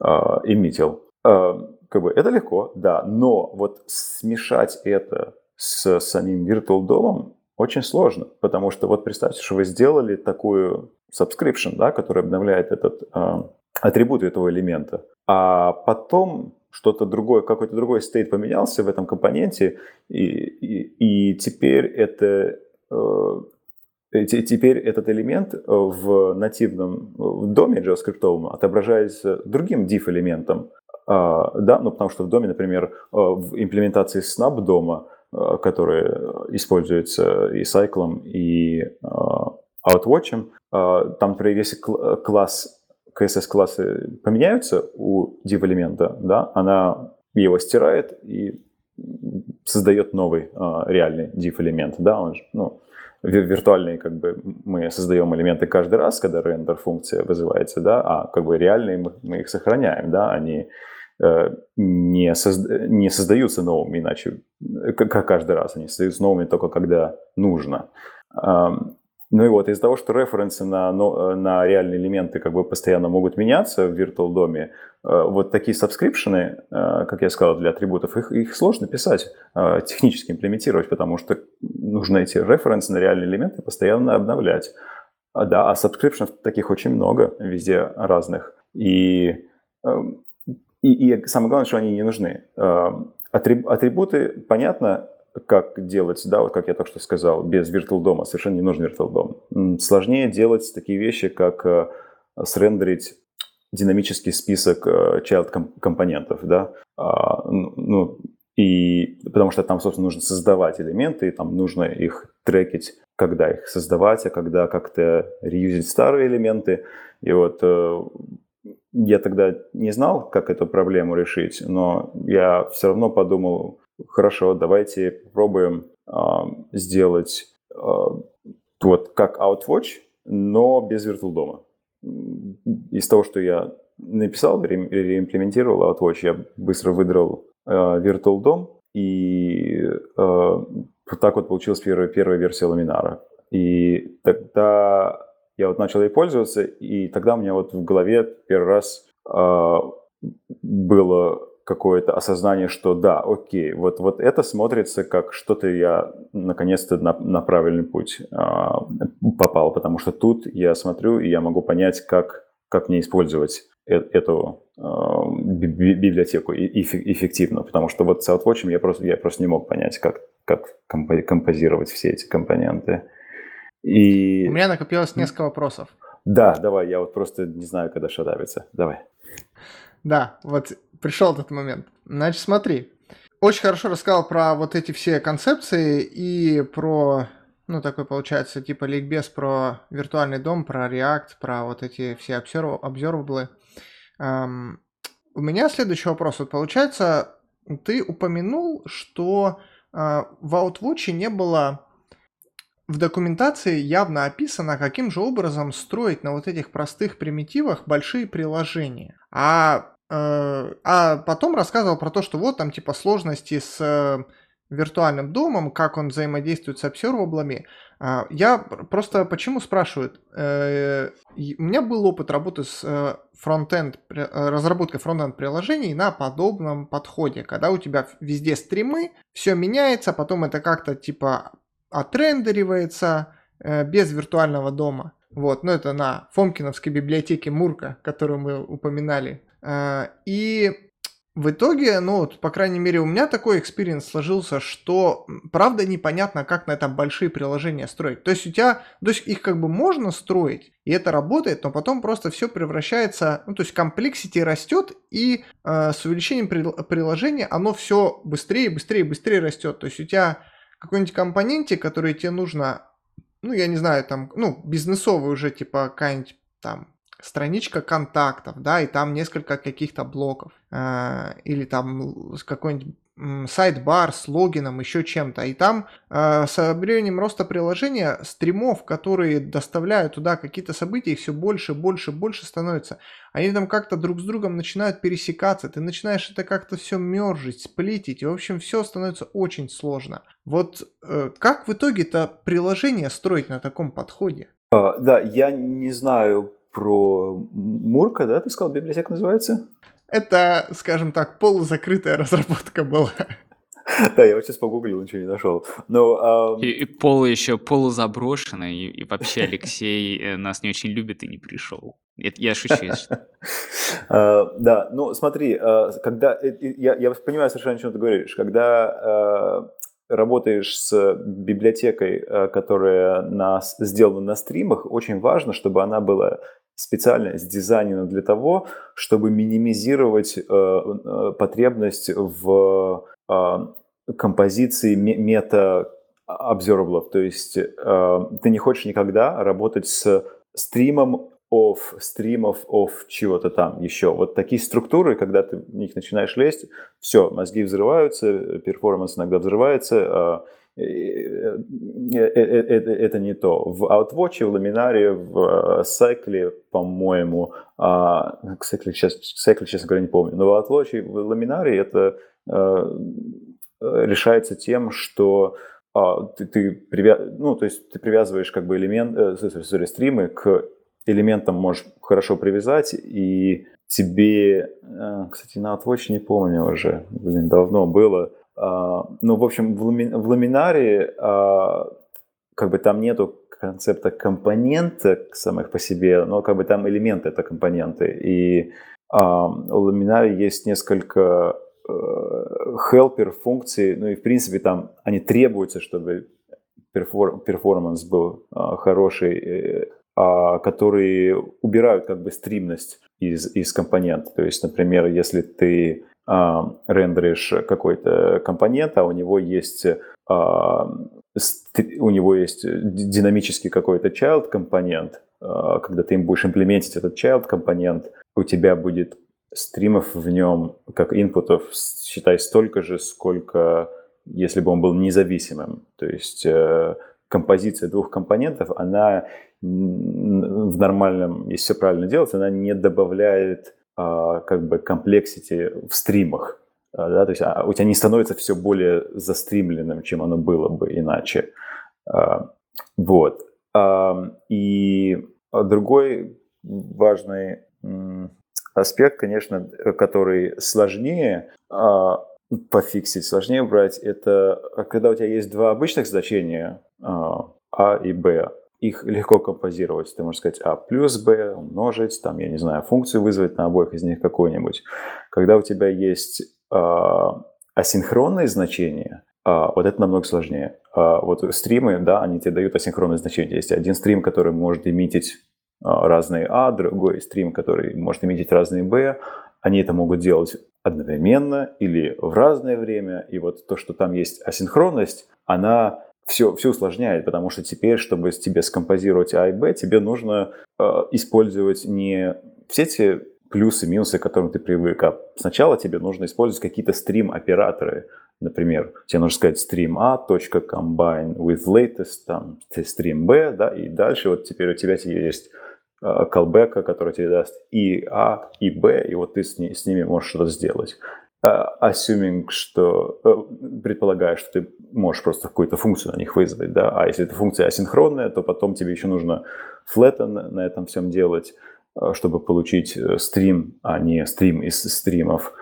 эмитил. Uh, как бы это легко, да, но вот смешать это с самим Virtual DOM очень сложно, потому что вот представьте, что вы сделали такую subscription, да, который обновляет этот uh, атрибут этого элемента, а потом что-то другое, какой-то другой стейт поменялся в этом компоненте, и, и, и теперь это э, теперь этот элемент в нативном в доме JavaScript отображается другим div элементом, а, да, ну потому что в доме, например, э, в имплементации snap дома, э, который используется и Cycle, и Outwatch, там, например, если класс CSS-классы поменяются у div-элемента, да, она его стирает и создает новый реальный div-элемент, да, он же, ну, виртуальные, как бы, мы создаем элементы каждый раз, когда рендер-функция вызывается, да, а как бы реальные мы, мы их сохраняем, да, они э, не, созда- не создаются новыми, иначе, как каждый раз, они создаются новыми только когда нужно. Ну и вот из-за того, что reference ы на, на реальные элементы как бы постоянно могут меняться в Virtual DOM, э, вот такие subscription ы, э, как я сказал, для атрибутов, их, их сложно писать, э, технически имплементировать, потому что нужно эти reference ы на реальные элементы постоянно обновлять. А, да, а subscription ов таких очень много, везде разных. И, и, и самое главное, что они не нужны. Атрибуты, понятно, как делать, да, вот как я только что сказал, без Virtual DOM, совершенно не нужен Virtual DOM. Сложнее делать такие вещи, как э, срендерить динамический список э, child компонентов, да, а, ну, и потому что там, собственно, нужно создавать элементы, и там нужно их трекить, когда их создавать, а когда как-то реюзить старые элементы. И вот э, я тогда не знал, как эту проблему решить, но я все равно подумал, хорошо, давайте попробуем э, сделать э, вот как Outwatch, но без VirtualDOM. Из того, что я написал, ре, реимплементировал Outwatch, я быстро выдрал э, VirtualDOM, и э, так вот получилась первая, первая версия ламинара. И тогда я вот начал ей пользоваться, и тогда у меня вот в голове первый раз э, было какое-то осознание, что да, окей, вот, вот это смотрится как что-то я наконец-то на, на правильный путь э, попал, потому что тут я смотрю и я могу понять, как, как мне использовать э эту э, библиотеку эффективно, потому что вот с Outwatch я просто, я просто не мог понять, как, как композировать все эти компоненты. И... У меня накопилось несколько вопросов. Да, давай, я вот просто не знаю, когда шатавится. Давай. Да, вот пришел этот момент. Значит, смотри. Очень хорошо рассказал про вот эти все концепции и про, ну, такой получается, типа ликбез про виртуальный дом, про React, про вот эти все обзорваблы. Эм, у меня следующий вопрос. Вот получается, ты упомянул, что э, в Outwatch не было в документации явно описано, каким же образом строить на вот этих простых примитивах большие приложения. А, а потом рассказывал про то, что вот там типа сложности с э, виртуальным домом, как он взаимодействует с обсерваблами. А, я просто почему спрашивают? Э, у меня был опыт работы с э, фронтенд, э, разработкой фронтенд приложений на подобном подходе, когда у тебя везде стримы, все меняется, потом это как-то типа отрендеривается без виртуального DOM а. Вот, но это на Фомкиновской библиотеке Мурка, которую мы упоминали. И в итоге, ну вот, по крайней мере, у меня такой experience сложился, что правда непонятно, как на этом большие приложения строить. То есть у тебя, то есть их как бы можно строить, и это работает, но потом просто все превращается, ну то есть complexity растет, и э, с увеличением при, приложения оно все быстрее, быстрее, быстрее растет. То есть у тебя какой-нибудь компоненте, который тебе нужно, ну я не знаю, там, ну бизнесовый уже, типа какая-нибудь там страничка контактов, да, и там несколько каких-то блоков, э, или там какой-нибудь сайт-бар с логином, еще чем-то. И там э, со временем роста приложения стримов, которые доставляют туда какие-то события, их все больше, больше, больше становится. Они там как-то друг с другом начинают пересекаться, ты начинаешь это как-то все мержить, сплитить, и в общем все становится очень сложно. Вот э, как в итоге-то приложение строить на таком подходе? Uh, да, я не знаю про Мурка, да, ты сказал, библиотека называется? Это, скажем так, полузакрытая разработка была. Да, я вот сейчас погуглил, ничего не нашел. Но, и, и пол еще полузаброшенный, и, и вообще Алексей э, нас не очень любит и не пришел. Это я шучу. uh, да, ну смотри, uh, когда э, я, я понимаю совершенно, о чем ты говоришь, когда uh, работаешь с библиотекой, которая на, сделана на стримах, очень важно, чтобы она была специально сдизайнена для того, чтобы минимизировать э, э, потребность в э, композиции мета обзерваблов. То есть ты не хочешь никогда работать с стримом of стримов of чего-то там еще. Вот такие структуры, когда ты в них начинаешь лезть, все, мозги взрываются, перформанс иногда взрывается, Э, э, э, это не то. В Outwatch, в Ламинаре, в Cycle, по-моему, а, Cycle, сейчас, Cycle, честно говоря, не помню, но в Outwatch, в Ламинаре это решается тем, что а, ты, ты, привя... ну, то есть ты привязываешь как бы элемент, э, sorry, стримы к элементам можешь хорошо привязать, и тебе, кстати, на Outwatch не помню уже, блин, давно было, а, ну, в общем, в, в ламинаре а, как бы там нету концепта компонента самых по себе, но как бы там элементы это компоненты. И а, в ламинаре есть несколько хелпер функций, ну и в принципе там они требуются, чтобы перформанс был хороший, э, которые убирают как бы стримность из, из компонента. То есть, например, если ты а, рендеришь какой-то компонент, а у него есть а, у него есть динамический какой-то child компонент, а, когда ты им будешь имплементить этот child компонент, у тебя будет стримов в нем, как инпутов, считай, столько же, сколько если бы он был независимым. То есть э, композиция двух компонентов, она в нормальном, если все правильно делать, она не добавляет а, как бы комплексити в стримах. А, да, то есть а, у тебя не становится все более застримленным, чем оно было бы иначе. Вот. И другой важный аспект, конечно, который сложнее пофиксить, сложнее брать, это когда у тебя есть два обычных значения А и Б, их легко композировать. Ты можешь сказать А плюс Б, умножить, там, я не знаю, функцию вызвать на обоих из них какую-нибудь. Когда у тебя есть э, асинхронные значения, э, вот это намного сложнее. Э, вот стримы, да, они тебе дают асинхронные значения. Есть один стрим, который может иметить разные А, другой стрим, который может иметь разные Б. Они это могут делать одновременно или в разное время. И вот то, что там есть асинхронность, она все, все усложняет, потому что теперь, чтобы тебе скомпозировать А и Б, тебе нужно э, использовать не все эти плюсы, минусы, к которым ты привык. А сначала тебе нужно использовать какие-то стрим-операторы. Например, тебе нужно сказать stream A, combine with latest, там, stream B, да, и дальше вот теперь у тебя есть callback, который тебе даст и А, и Б, и вот ты с ними можешь что-то сделать. Assuming, что, предполагая, что ты можешь просто какую-то функцию на них вызвать, да, а если эта функция асинхронная, то потом тебе еще нужно flatten на этом всем делать, чтобы получить стрим, а не стрим из стримов.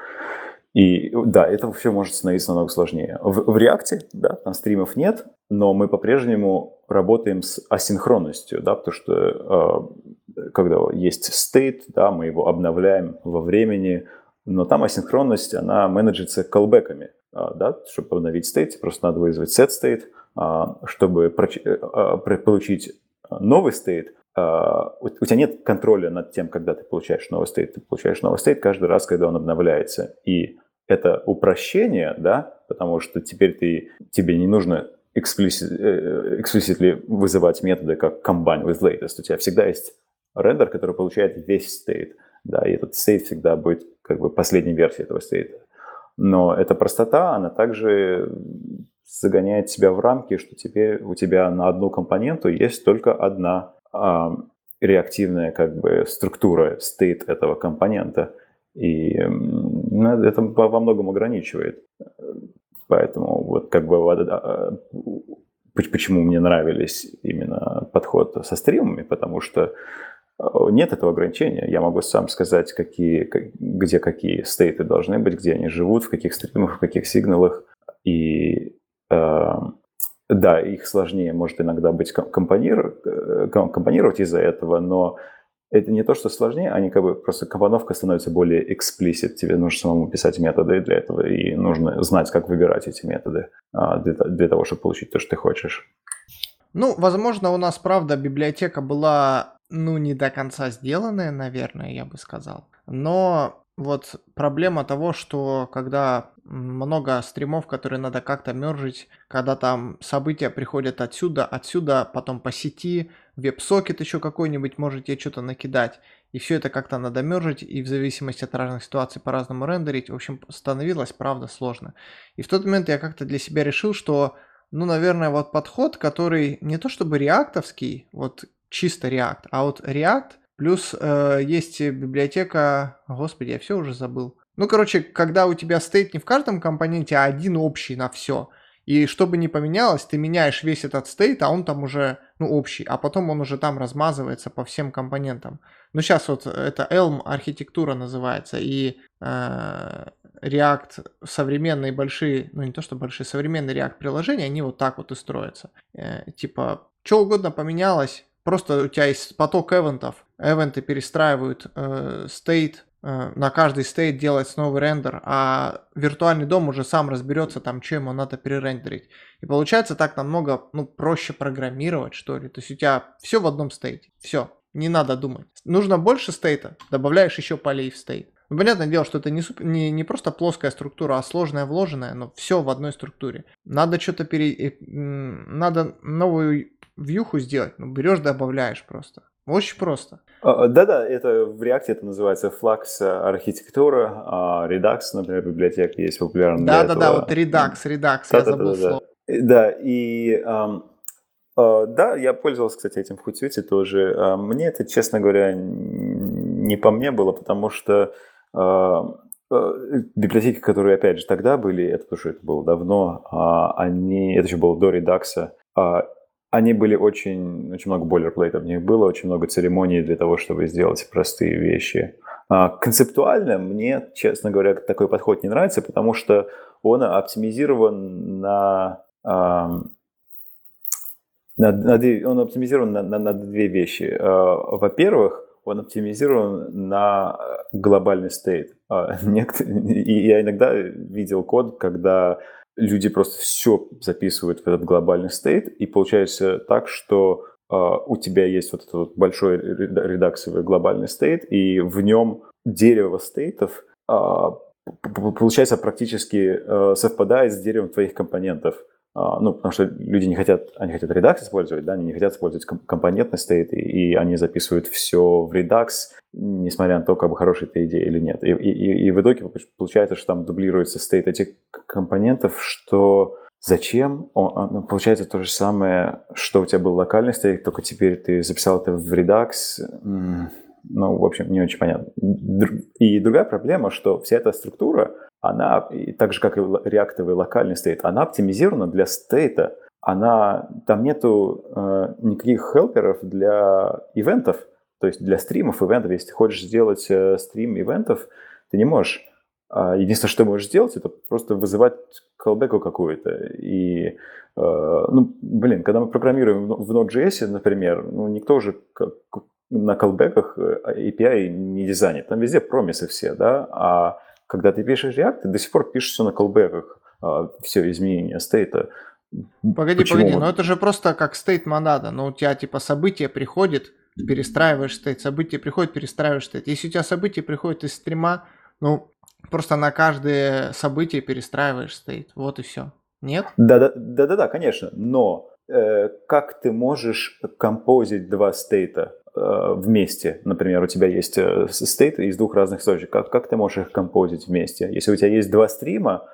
И да, это все может становиться намного сложнее. В, в React, да, там стримов нет, но мы по-прежнему работаем с асинхронностью, да, потому что э, когда есть state, да, мы его обновляем во времени, но там асинхронность, она менеджится колбеками, э, да, чтобы обновить state, просто надо вызвать set state, э, чтобы э, получить новый Uh, у, тебя нет контроля над тем, когда ты получаешь новый стейт. Ты получаешь новый стейт каждый раз, когда он обновляется. И это упрощение, да, потому что теперь ты, тебе не нужно explicitly э, вызывать методы как combine with latest. У тебя всегда есть рендер, который получает весь state, да, и этот state всегда будет как бы последней версией этого state. Но эта простота, она также загоняет тебя в рамки, что теперь у тебя на одну компоненту есть только одна а, реактивная как бы структура, state этого компонента – и ну, это во многом ограничивает. Поэтому вот как бы а, почему мне нравились именно подход со стримами, потому что нет этого ограничения. Я могу сам сказать, какие, где какие стейты должны быть, где они живут, в каких стримах, в каких сигналах. И э, да, их сложнее может иногда быть компонировать, э, компонировать из-за этого, но это не то, что сложнее, они как бы просто компоновка становится более explicit. Тебе нужно самому писать методы для этого, и нужно знать, как выбирать эти методы а, для, для того, чтобы получить то, что ты хочешь. Ну, возможно, у нас, правда, библиотека была, ну, не до конца сделанная, наверное, я бы сказал. Но вот проблема того, что когда много стримов, которые надо как-то мержить, когда там события приходят отсюда, отсюда, потом по сети, веб-сокет еще какой-нибудь можете что-то накидать, и все это как-то надо мержить, и в зависимости от разных ситуаций по-разному рендерить, в общем, становилось, правда, сложно. И в тот момент я как-то для себя решил, что, ну, наверное, вот подход, который не то чтобы реактовский, вот чисто React, а вот React – Плюс э, есть библиотека, господи, я все уже забыл. Ну, короче, когда у тебя стейт не в каждом компоненте, а один общий на все. И чтобы не поменялось, ты меняешь весь этот стейт, а он там уже, ну, общий, а потом он уже там размазывается по всем компонентам. Ну, сейчас вот это Elm архитектура называется, и э, React современные большие, ну, не то что большие, современные React приложения, они вот так вот и строятся. Э, типа, что угодно поменялось, Просто у тебя есть поток эвентов. Эвенты перестраивают э, э, на каждый стейт делается новый рендер, а виртуальный дом уже сам разберется, там, что ему надо перерендерить. И получается так намного ну, проще программировать, что ли. То есть у тебя все в одном стейте. Все. Не надо думать. Нужно больше стейта, добавляешь еще полей в стейт. Ну, понятное дело, что это не, суп... не, не просто плоская структура, а сложная вложенная, но все в одной структуре. Надо что-то пере... Э, надо новую вьюху сделать. Ну, берешь, добавляешь просто. Очень просто. А, да-да, это в React это называется Flux архитектура, а Redux, например, библиотека есть популярная. Да-да-да, вот Redux, Redux, я забыл слово. Да, и да, я пользовался, кстати, этим в Hootsuite тоже. Мне это, честно говоря, не по мне было, потому что библиотеки, которые, опять же, тогда были, это что это было давно, они, это еще было до Redux, они были очень, очень много бойлерплейтов в них было, очень много церемоний для того, чтобы сделать простые вещи. А, концептуально мне, честно говоря, такой подход не нравится, потому что он оптимизирован на, на, на он оптимизирован на, на, на две вещи. А, во-первых, он оптимизирован на глобальный стейт. А, и я иногда видел код, когда люди просто все записывают в этот глобальный стейт, и получается так, что э, у тебя есть вот этот вот большой редаксовый глобальный стейт, и в нем дерево стейтов э, получается практически э, совпадает с деревом твоих компонентов. А, ну, потому что люди не хотят, они хотят Redux использовать, да, они не хотят использовать компонентный стейт, и, и они записывают все в Redux, несмотря на то, как бы хорошая эта идея или нет. И, и, и в итоге получается, что там дублируется стейт этих компонентов, что зачем? Он, ну, получается то же самое, что у тебя был локальный стейт, только теперь ты записал это в Redux. Ну, в общем, не очень понятно. И другая проблема, что вся эта структура, она, так же как и реактовый локальный стейт, она оптимизирована для стейта. Она, там нету э, никаких хелперов для ивентов, то есть для стримов ивентов. Если ты хочешь сделать э, стрим ивентов, ты не можешь. А единственное, что ты можешь сделать, это просто вызывать колбеку какую-то. И, э, ну, блин, когда мы программируем в Node.js, например, ну, никто же на колбеках э, API не дизайнит. Там везде промисы все, да, а когда ты пишешь React, ты до сих пор пишешь все на колбеках, все изменения стейта. Погоди, Почему? погоди, но это же просто как стейт монада, но у тебя типа событие приходит, перестраиваешь стейт, событие приходит, перестраиваешь стейт. Если у тебя событие приходит из стрима, ну, просто на каждое событие перестраиваешь стейт, вот и все. Нет? Да-да-да, конечно, но э, как ты можешь композить два стейта? Э, вместе. Например, у тебя есть э, стейт из двух разных источников. Как, как ты можешь их композить вместе? Если у тебя есть два стрима,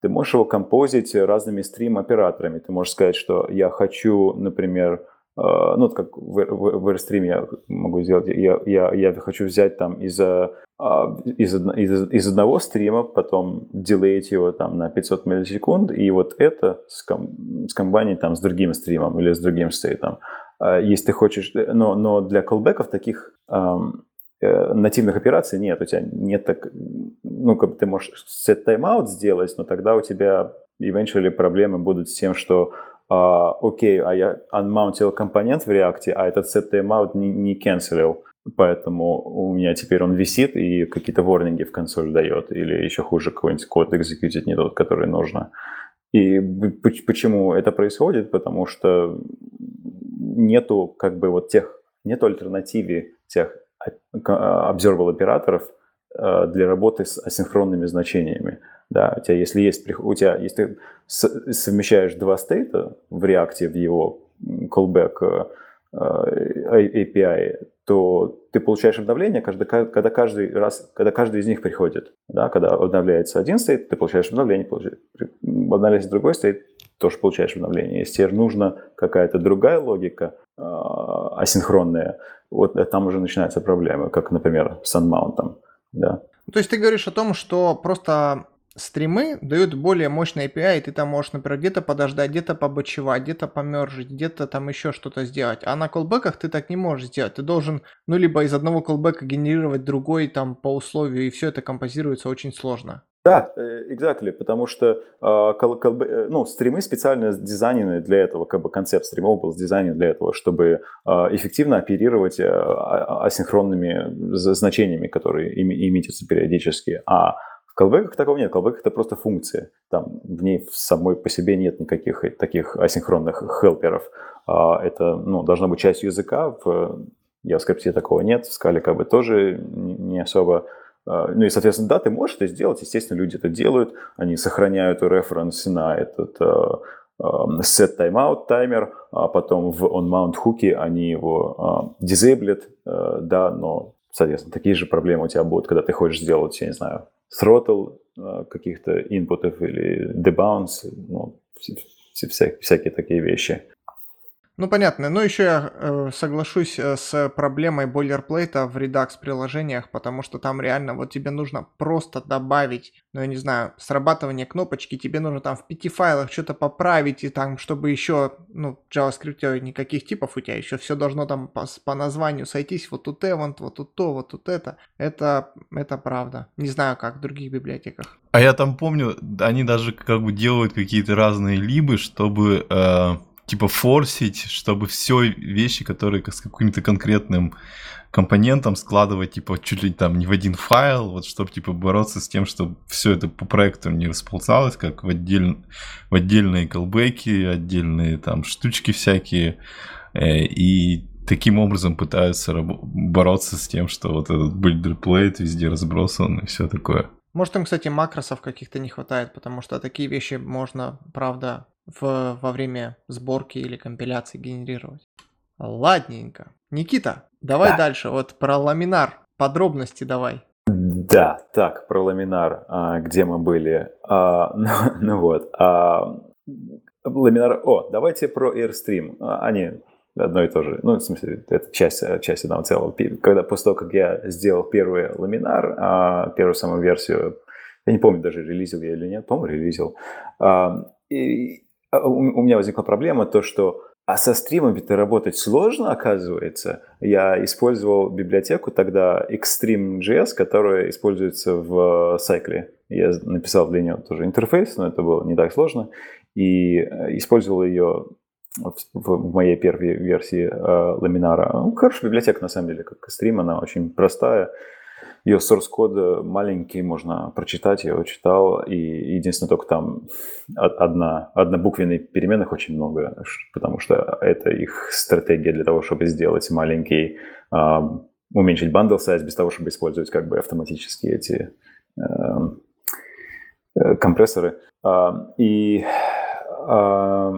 ты можешь его композить разными стрим-операторами. Ты можешь сказать, что я хочу, например, э, ну, как в, в, в Airstream я могу сделать, я, я, я хочу взять там из, из, из, из одного стрима, потом делеить его там на 500 миллисекунд, и вот это ском, скомбанить там с другим стримом или с другим стейтом. А, если ты хочешь, э, но, но для колбеков таких э, нативных операций нет, у тебя нет так, ну, как бы ты можешь set timeout сделать, но тогда у тебя eventually проблемы будут с тем, что а, окей, а я unmountил компонент в React, а этот set timeout не, не cancelил, поэтому у меня теперь он висит и какие-то ворнинги в консоль дает, или еще хуже, какой-нибудь код экзекьютить не тот, который нужно. И почему это происходит? Потому что нету как бы вот тех, нету альтернативы тех observable операторов э, для работы с асинхронными значениями. Да, у тебя, если есть, у тебя, если ты совмещаешь два стейта в реакте в его callback э, API, то ты получаешь обновление, когда каждый раз, когда каждый из них приходит. Да, когда обновляется один стейт, ты получаешь обновление, обновляется другой стейт, тоже получаешь обновление. Если тебе нужна какая-то другая логика э, асинхронная, вот там уже начинаются проблемы, как, например, с Unmount. Да. То есть ты говоришь о том, что просто стримы дают более мощный API, и ты там можешь, например, где-то подождать, где-то побочевать, где-то помержить, где-то там еще что-то сделать. А на колбеках ты так не можешь сделать. Ты должен, ну, либо из одного колбека генерировать другой там по условию, и все это композируется очень сложно. Да, э, exactly, потому что а, э, ну, стримы специально дизайнены для этого, как бы концепт стримов был дизайнен для этого, чтобы а, эффективно оперировать э, а, асинхронными значениями, которые имитятся периодически. А колбеках такого нет, в колбеках это просто функция. Там в ней самой по себе нет никаких таких асинхронных хелперов. Это ну, должна быть часть языка, в JavaScript такого нет, в скале как бы тоже не особо а, ну и, соответственно, да, ты можешь это сделать. Естественно, люди это делают. Они сохраняют референс на этот uh, set timeout таймер, а потом в onMount хуке они его uh, disable, uh, да, но, соответственно, такие же проблемы у тебя будут, когда ты хочешь сделать, я не знаю, throttle uh, каких-то инпутов или debounce, ну, всякие такие вещи. Ну, понятно. Ну, еще я э, соглашусь э, с проблемой бойлерплейта в Redux приложениях, потому что там реально вот тебе нужно просто добавить, ну, я не знаю, срабатывание кнопочки, тебе нужно там в пяти файлах что-то поправить, и там, чтобы еще, ну, в JavaScript никаких типов у тебя еще все должно там по, по названию сойтись, вот тут event, вот тут то, вот тут это. Это, это правда. Не знаю, как в других библиотеках. А я там помню, они даже как бы делают какие-то разные либы, чтобы... Э типа форсить, чтобы все вещи, которые с каким-то конкретным компонентом складывать, типа, чуть ли там не в один файл, вот, чтобы, типа, бороться с тем, чтобы все это по проекту не расползалось, как в, отдель... в отдельные колбеки, отдельные там штучки всякие, э, и таким образом пытаются раб- бороться с тем, что вот этот builder везде разбросан и все такое. Может, им, кстати, макросов каких-то не хватает, потому что такие вещи можно, правда, в, во время сборки или компиляции генерировать. Ладненько. Никита, давай Да. дальше. Вот про ламинар. Подробности давай. Да, так, про ламинар, а, где мы были. А, ну, ну вот. а, ламинар, о, давайте про Airstream. Они одно и то же. Ну, в смысле, это часть, часть одного целого. Когда, после того, как я сделал первый ламинар, первую самую версию, я не помню даже, релизил я или нет, по-моему, релизил. И у у меня возникла проблема, то, что а со стримами-то работать сложно, оказывается. Я использовал библиотеку тогда Extreme.js, которая используется в Cycle. Я написал для нее тоже интерфейс, но это было не так сложно. И э, использовал ее в, моей первой версии э, ламинара. Ну, хорошая библиотека, на самом деле, как Extreme, она очень простая. Ее source код э, маленький, можно прочитать, я его читал, и единственное, только там од- одна, однобуквенных переменных очень много, потому что это их стратегия для того, чтобы сделать маленький, а, уменьшить bundle size без того, чтобы использовать как бы автоматически эти эм, э, компрессоры. А, И а,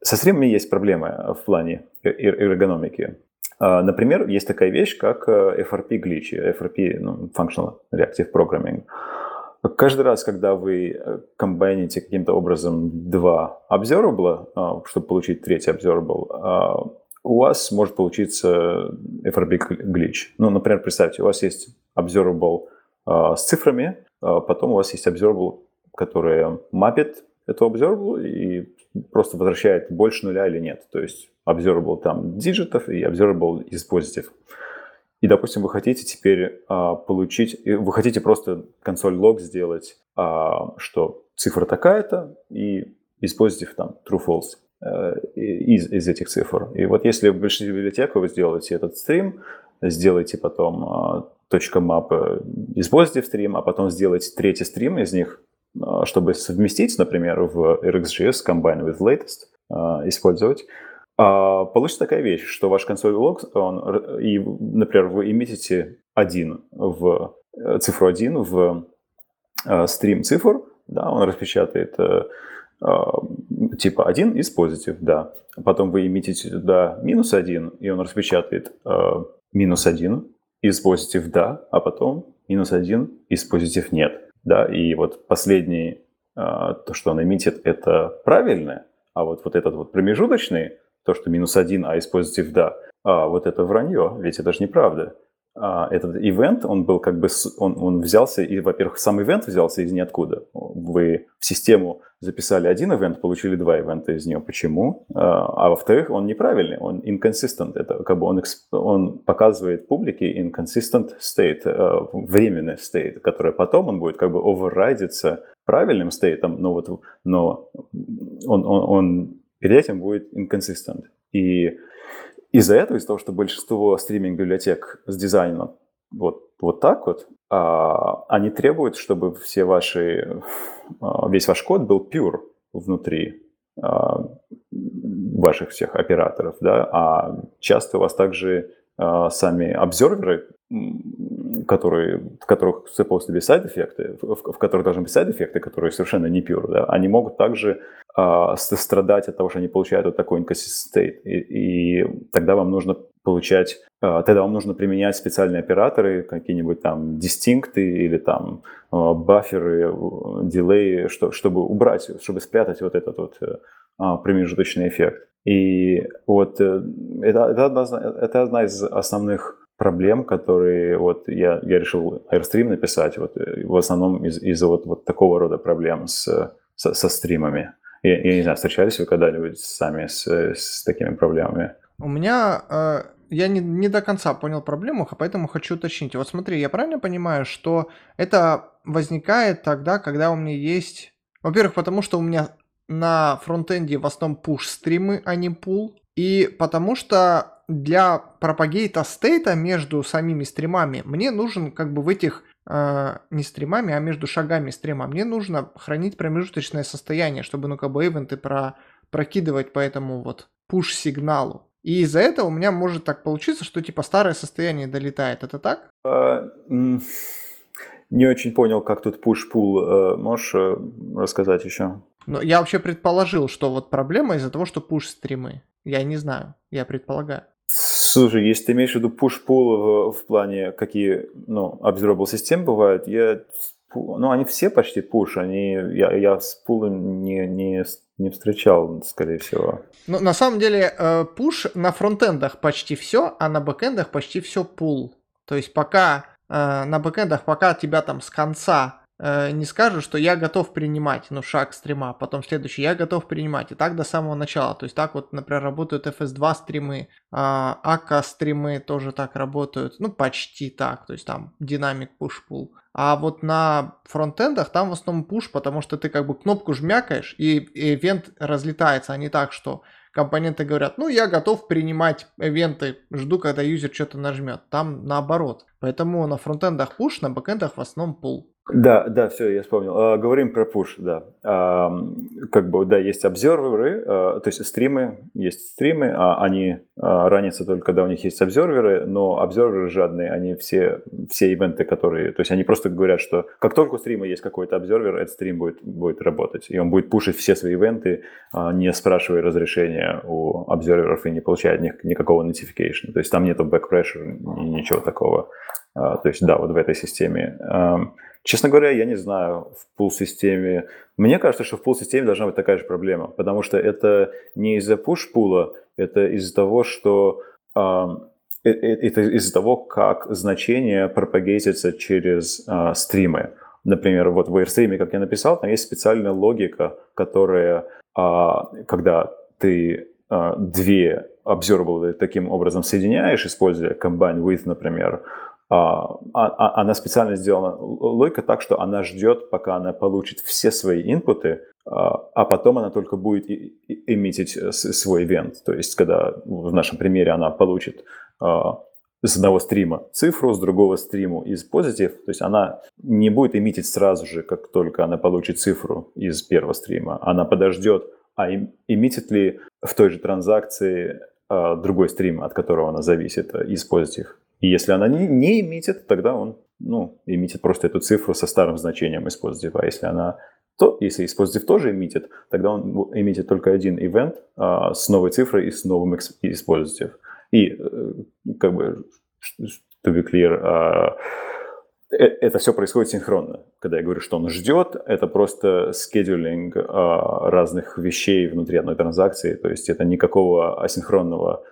со стримами есть проблемы в плане эр- эргономики. А, Например, есть такая вещь, как э, FRP гличи, FRP, ну, Functional Reactive Programming. Каждый раз, когда вы э, комбайните каким-то образом два observable, а, чтобы получить третий observable, а, у вас может получиться FRP glitch. Ну, например, представьте, у вас есть observable с цифрами, потом у вас есть observable, который мапит эту observable и просто возвращает больше нуля или нет. То есть observable там digit ов и observable is positive. И, допустим, вы хотите теперь а, получить, вы хотите просто console log сделать, а, что цифра такая-то, и is positive там true-false э, из, из этих цифр. И вот если в большинстве библиотек вы сделаете этот стрим, сделайте потом а, точка э, из positive стрим, а потом сделайте третий стрим из них, а, чтобы совместить, например, в RxJS combine with latest, а, использовать, а, получится такая вещь, что ваш консоль лог, он, и, например, вы emitите один в э, цифру 1 в э, стрим цифр, да, он распечатает э, типа 1 из позитив, да. Потом вы emitите туда минус 1, и он распечатает минус 1 из позитив, да, а потом минус 1 из позитив нет, да. И вот последний, э, то, что он эмитит, это правильное, а вот, вот этот вот промежуточный, то, что минус 1, а из позитив, да, а вот это вранье, ведь это же неправда. А, этот ивент, он был как бы, он, он взялся, и, во-первых, сам ивент взялся из ниоткуда. Вы в систему записали один ивент, получили два ивента из нее. Почему? А, а во-вторых, он неправильный, он inconsistent. Это как бы он, он показывает публике inconsistent state, э, временный state, который потом он будет как бы оверрайдиться правильным стейтом, но вот но он, он, он перед этим будет inconsistent. И из-за этого, из-за того, что большинство стриминг-библиотек сдизайнено вот, вот так вот, а, они требуют, чтобы все ваши, а, весь ваш код был pure внутри а, ваших всех операторов, да, а часто у вас также сами обзерверы, м, которые, в которых supposed to be сайд-эффекты, в, в- которых должны быть сайд-эффекты, которые совершенно не pure, да, они могут также с- страдать от того, что они получают вот такой inconsistent state. И, и тогда вам нужно получать, а, тогда вам нужно применять специальные операторы, какие-нибудь там дистинкты или там а, баферы, э, дилеи, что, чтобы убрать, чтобы спрятать вот этот вот э, а, промежуточный эффект. И вот э, это, это, одна, это одна из основных проблем, которые вот я, я решил Airstream написать, вот э, в основном из- из-за вот, вот такого рода проблем с, со, со стримами. Я, я не знаю, встречались вы когда-нибудь сами с, с такими проблемами? У меня э, я не, не до конца понял проблему, поэтому хочу уточнить. Вот смотри, я правильно понимаю, что это возникает тогда, когда у меня есть... Во-первых, потому что у меня на фронтенде в основном push-стримы, а не pull. И потому что для пропагейта стейта между самими стримами мне нужен как бы в этих э, не стримами, а между шагами стрима мне нужно хранить промежуточное состояние, чтобы ну как бы ивенты про, прокидывать по этому вот push-сигналу. И из-за этого у меня может так получиться, что типа старое состояние долетает. Это так? А, Не очень понял, как тут push-pull. Э, Можешь э, рассказать еще? Но я вообще предположил, что вот проблема из-за того, что пуш-стримы. Я не знаю, я предполагаю. Слушай, если ты имеешь в виду push-pull в, в плане, какие ну, observable систем бывают, я, ну, они все почти push, они, я, я с пулом не, не, не встречал, скорее всего. Ну, на самом деле, э, на фронтендах почти все, а на бэкендах почти все pull. То есть пока э, на бэкендах, пока тебя там с конца э, не скажут, что я готов принимать, ну, шаг стрима, потом следующий, я готов принимать. И так до самого начала. То есть так вот, например, работают FS2 стримы, э, АК стримы тоже так работают, ну, почти так. То есть там динамик push-pull. А вот на фронтендах там в основном push, потому что ты как бы кнопку жмякаешь, и ивент разлетается, а не так, что компоненты говорят, ну, я готов принимать ивенты, жду, когда юзер что-то нажмет. Там наоборот. Поэтому на фронтендах push, на бэкендах в основном pull. Да, да, все, я вспомнил. А, говорим про push, да. Как бы, да, есть обзорверы, а, то есть стримы, есть стримы, а они а, ранятся только, когда у них есть обзорверы, но обзорверы жадные, они все, все ивенты, которые, то есть они просто говорят, что как только у стрима есть какой-то обзорвер, этот стрим будет, будет работать, и он будет пушить все свои ивенты, а, не спрашивая разрешения у обзорверов и не получая ни, никакого notification. То есть там нету back pressure, ничего такого. А, то есть, да, вот в этой системе. Честно говоря, я не знаю в пул-системе. Мне кажется, что в пул-системе должна быть такая же проблема, потому что это не из-за push-пула, это из-за того, что э, это из-за того, как значение пропагейтится через э, стримы. Например, вот в Airstream, как я написал, там есть специальная логика, которая, э, когда ты э, две observable таким образом соединяешь, используя combine with, например, а, а, а, она специально сделана логика так, что она ждет, пока она получит все свои инпуты, а потом она только будет эмитить э, свой ивент. То есть, когда в нашем примере она получит с одного стрима цифру, с другого стриму из позитив, то есть она не будет эмитить сразу же, как только она получит цифру из первого стрима. Она подождет, а эмитит ли в той же транзакции другой стрим, от которого она зависит, э, из позитив. И если она не, не эмитит, тогда он ну, эмитит просто эту цифру со старым значением из А если она то, если из тоже эмитит, тогда он эмитит только один ивент а, с новой цифрой и с новым из И э, как бы, to be clear, а, э, это все происходит синхронно. Когда я говорю, что он ждет, это просто скедулинг а, разных вещей внутри одной транзакции. То есть это никакого асинхронного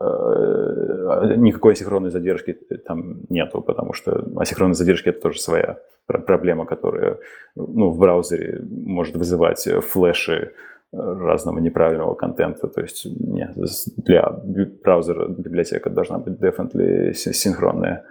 никакой асинхронной задержки там нету, потому что асинхронной задержки это тоже своя проблема, которая ну, в браузере может вызывать флеши разного неправильного контента. То есть нет, для браузера библиотека должна быть definitely синхронная.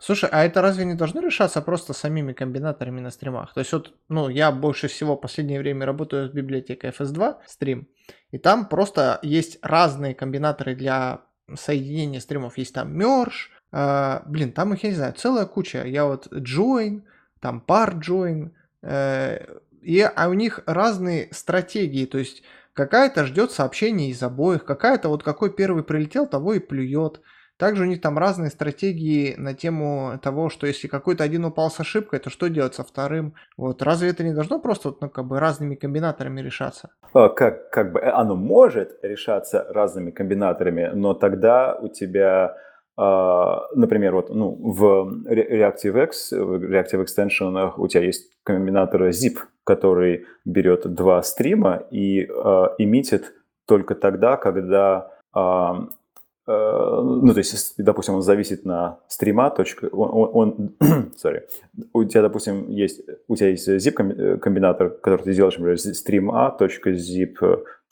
Слушай, а это разве не должно решаться просто самими комбинаторами на стримах? То есть вот, ну, я больше всего в последнее время работаю с библиотекой FS2 стрим, и там просто есть разные комбинаторы для соединение стримов есть там merge, э, блин, там их, я не знаю, целая куча. Я вот join, там par join, э, и, а у них разные стратегии, то есть какая-то ждет сообщений из обоих, какая-то вот какой первый прилетел, того и плюет. Также у них там разные стратегии на тему того, что если какой-то один упал с ошибкой, то что делать со вторым? Вот разве это не должно просто ну, как бы разными комбинаторами решаться? А, как, как бы оно может решаться разными комбинаторами, но тогда у тебя Uh, например, вот, ну, в ReactiveX, в Reactive Extension у тебя есть комбинатор zip, который берет два стрима и uh, эмитит только тогда, когда Э, ну, то есть, допустим, он зависит на стрима, точка, он, он, sorry, у тебя, допустим, есть, у тебя есть zip комбинатор, который ты делаешь, например, stream a, точка zip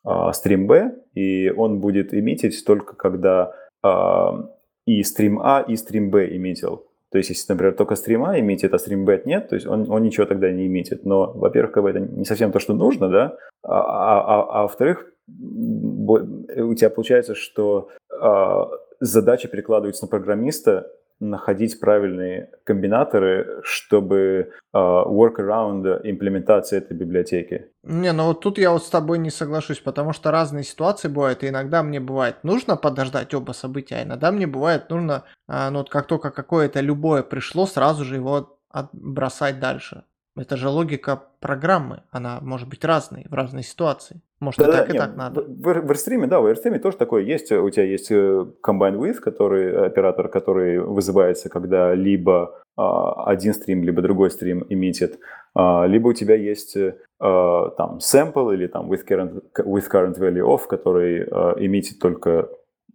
stream b, и он будет эмитить только когда а, и stream a, и stream b эмитил. То есть, если, например, только a эмитит, а b нет, то есть он, он ничего тогда не эмитит. Но, во-первых, как бы это не совсем то, что нужно, да, а, а, а, а во-вторых, у тебя получается, что э, задача перекладывается на программиста находить правильные комбинаторы, чтобы э, workaround имплементации этой библиотеки. Не, ну вот тут я вот с тобой не соглашусь, потому что разные ситуации бывают, и иногда мне бывает нужно подождать оба события, а иногда мне бывает нужно, э, ну вот как только какое-то любое пришло, сразу же его бросать дальше. Это же логика программы. Она может быть разной в разной ситуации. Может, и Да-да, так, и не, так надо. В, в, AirStream, да, в AirStream тоже такое есть. У тебя есть э, combine with, который оператор, который вызывается, когда либо а, один стрим, либо другой стрим эмитит, а, либо у тебя есть э, а, там sample или там with current, with current value off, который а, эмитит только